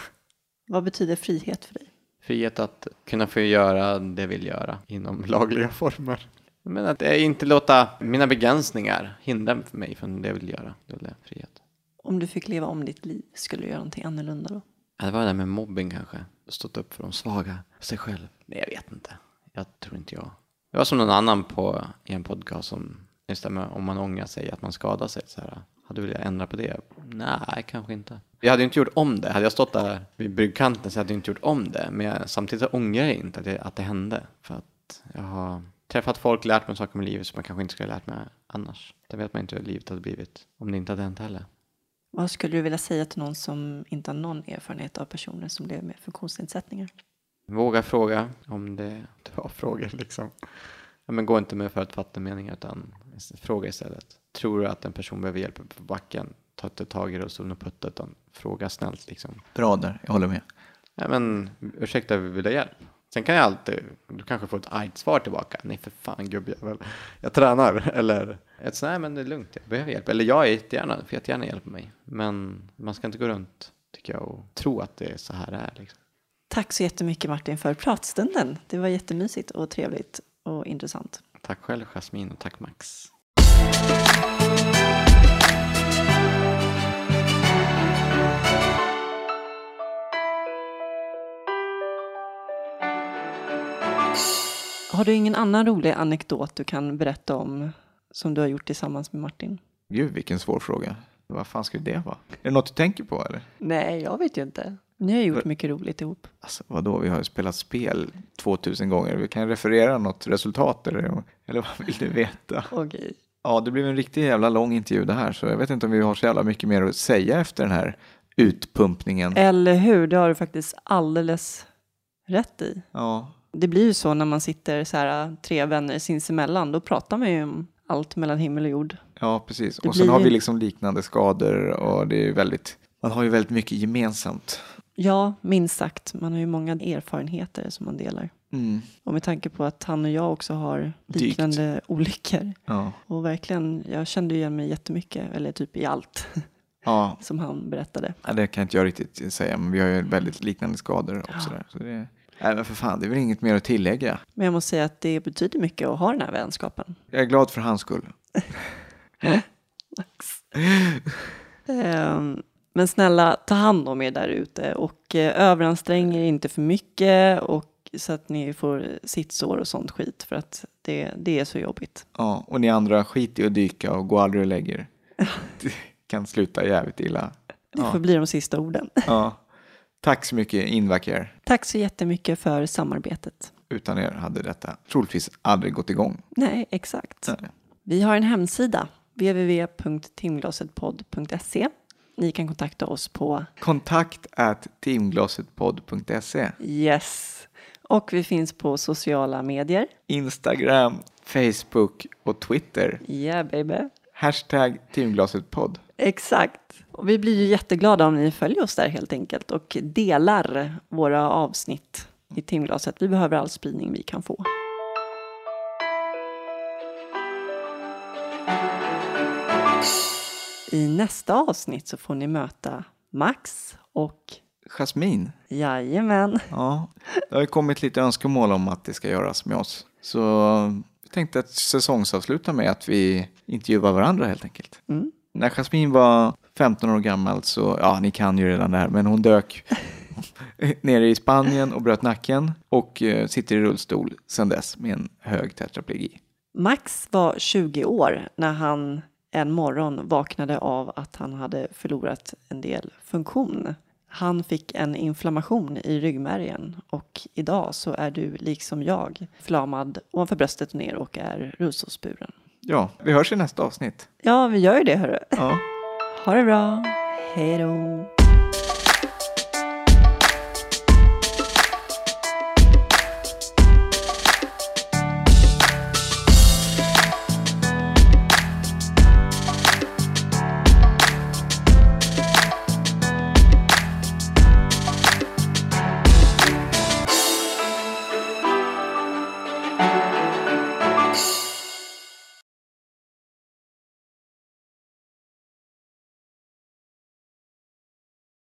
Speaker 1: Vad betyder frihet för dig?
Speaker 4: Frihet att kunna få göra det jag vill göra inom lagliga former. Men att eh, inte låta mina begränsningar hindra mig från det jag vill göra. Det är frihet.
Speaker 1: Om du fick leva om ditt liv, skulle du göra någonting annorlunda då?
Speaker 4: Ja, det var det där med mobbing kanske. Stått upp för de svaga, sig själv. Nej, jag vet inte. Jag tror inte jag. Det var som någon annan på i en podcast som, just det om man ångrar sig, att man skadar sig. Så här, hade du velat ändra på det? Nej, kanske inte. Jag hade inte gjort om det. Hade jag stått där vid bryggkanten så hade jag inte gjort om det. Men jag, samtidigt ångrar jag inte att det, att det hände. För att jag har träffat folk, lärt mig saker med livet som jag kanske inte skulle ha lärt mig annars. Det vet man inte hur livet hade blivit om det inte hade hänt heller.
Speaker 1: Vad skulle du vilja säga till någon som inte har någon erfarenhet av personer som lever med funktionsnedsättningar?
Speaker 4: Våga fråga om det, det var frågor liksom. Ja, men gå inte med förutfattade meningar utan fråga istället. Tror du att en person behöver hjälp på backen, ta inte tag i rullstolen och putta utan fråga snällt liksom.
Speaker 2: Bra där, jag håller med.
Speaker 4: Ja, men ursäkta, vill du ha hjälp? Sen kan jag alltid, du kanske får ett argt svar tillbaka. Nej för fan gubbjävel, jag tränar. Eller ett sånt, nej men det är lugnt, jag behöver hjälp. Eller jag är jättegärna, får jättegärna hjälpa mig. Men man ska inte gå runt, tycker jag, och tro att det är så här det är. Liksom.
Speaker 1: Tack så jättemycket Martin för pratstunden. Det var jättemysigt och trevligt och intressant.
Speaker 4: Tack själv Jasmin och tack Max.
Speaker 1: Har du ingen annan rolig anekdot du kan berätta om som du har gjort tillsammans med Martin?
Speaker 2: Gud, vilken svår fråga. Vad fan skulle det vara? Är det något du tänker på eller?
Speaker 1: Nej, jag vet ju inte. Ni har gjort mycket roligt ihop.
Speaker 2: Alltså vadå, vi har ju spelat spel 2000 gånger. Vi kan referera något resultat eller, eller vad vill du veta?
Speaker 1: Okej.
Speaker 2: Ja, det blev en riktigt jävla lång intervju det här så jag vet inte om vi har så jävla mycket mer att säga efter den här utpumpningen.
Speaker 1: Eller hur? Det har du faktiskt alldeles rätt i.
Speaker 2: Ja,
Speaker 1: Det blir ju så när man sitter så här tre vänner sinsemellan. Då pratar man ju om allt mellan himmel och jord.
Speaker 2: ja precis.
Speaker 1: Det
Speaker 2: Och sen
Speaker 1: blir
Speaker 2: har vi liksom liknande skador och det är väldigt, man har ju väldigt mycket gemensamt.
Speaker 1: Ja, minst sagt. Man har ju många erfarenheter som man delar.
Speaker 2: Mm.
Speaker 1: Och med tanke på att han och jag också har
Speaker 2: Dykt.
Speaker 1: liknande olyckor.
Speaker 2: Ja.
Speaker 1: Och verkligen, jag kände igen mig jättemycket, eller typ i allt
Speaker 2: Ja.
Speaker 1: som han berättade.
Speaker 2: ja, det kan inte jag riktigt säga, men vi har ju väldigt liknande skador också. Där. Så det, nej, men för fan, det är väl inget mer att tillägga.
Speaker 1: Men jag måste säga att det betyder mycket att ha den här vänskapen.
Speaker 2: Jag är glad för hans skull.
Speaker 1: Ehm, Men snälla, ta hand om er där ute och eh, överansträng er inte för mycket och så att ni får sittsår och sånt skit för att det, det är så jobbigt.
Speaker 2: Ja, och ni andra, skit i att dyka och gå aldrig och lägg er. Det kan sluta jävligt illa.
Speaker 1: Det
Speaker 2: Ja.
Speaker 1: får bli de sista orden.
Speaker 2: Ja. Tack så mycket Invacare.
Speaker 1: Tack så jättemycket för samarbetet.
Speaker 2: Utan er hade detta troligtvis aldrig gått igång.
Speaker 1: Nej, exakt.
Speaker 2: Nej.
Speaker 1: Vi har en hemsida, www.timglasetpodd.se. Ni kan kontakta oss på
Speaker 2: Kontakt at teamglasetpodd.se
Speaker 1: Yes. Och vi finns på sociala medier.
Speaker 2: Instagram, Facebook och Twitter.
Speaker 1: Yeah baby.
Speaker 2: Hashtag teamglasetpodd.
Speaker 1: Exakt. Och vi blir ju jätteglada om ni följer oss där helt enkelt och delar våra avsnitt i timglaset. Vi behöver all spridning vi kan få. I nästa avsnitt så får ni möta Max och
Speaker 2: Jasmin.
Speaker 1: jajamän,
Speaker 2: Ja, det har ju kommit lite önskemål om att det ska göras med oss. Så vi tänkte att säsongsavsluta med att vi intervjuar varandra helt enkelt.
Speaker 1: Mm.
Speaker 2: När Jasmin var 15 år gammal så, ja ni kan ju redan det här, men hon dök nere i Spanien och bröt nacken och eh, sitter i rullstol sedan dess med en hög tetraplegi.
Speaker 1: Max var 20 år när han en morgon vaknade av att han hade förlorat en del funktion. Han fick en inflammation i ryggmärgen och idag så är du liksom jag förlamad ovanför bröstet och ner och är rullstolsburen.
Speaker 2: Ja, vi hörs i nästa avsnitt.
Speaker 1: Ja, vi gör ju det hörru.
Speaker 2: Ja.
Speaker 1: Ha det bra. Hej då.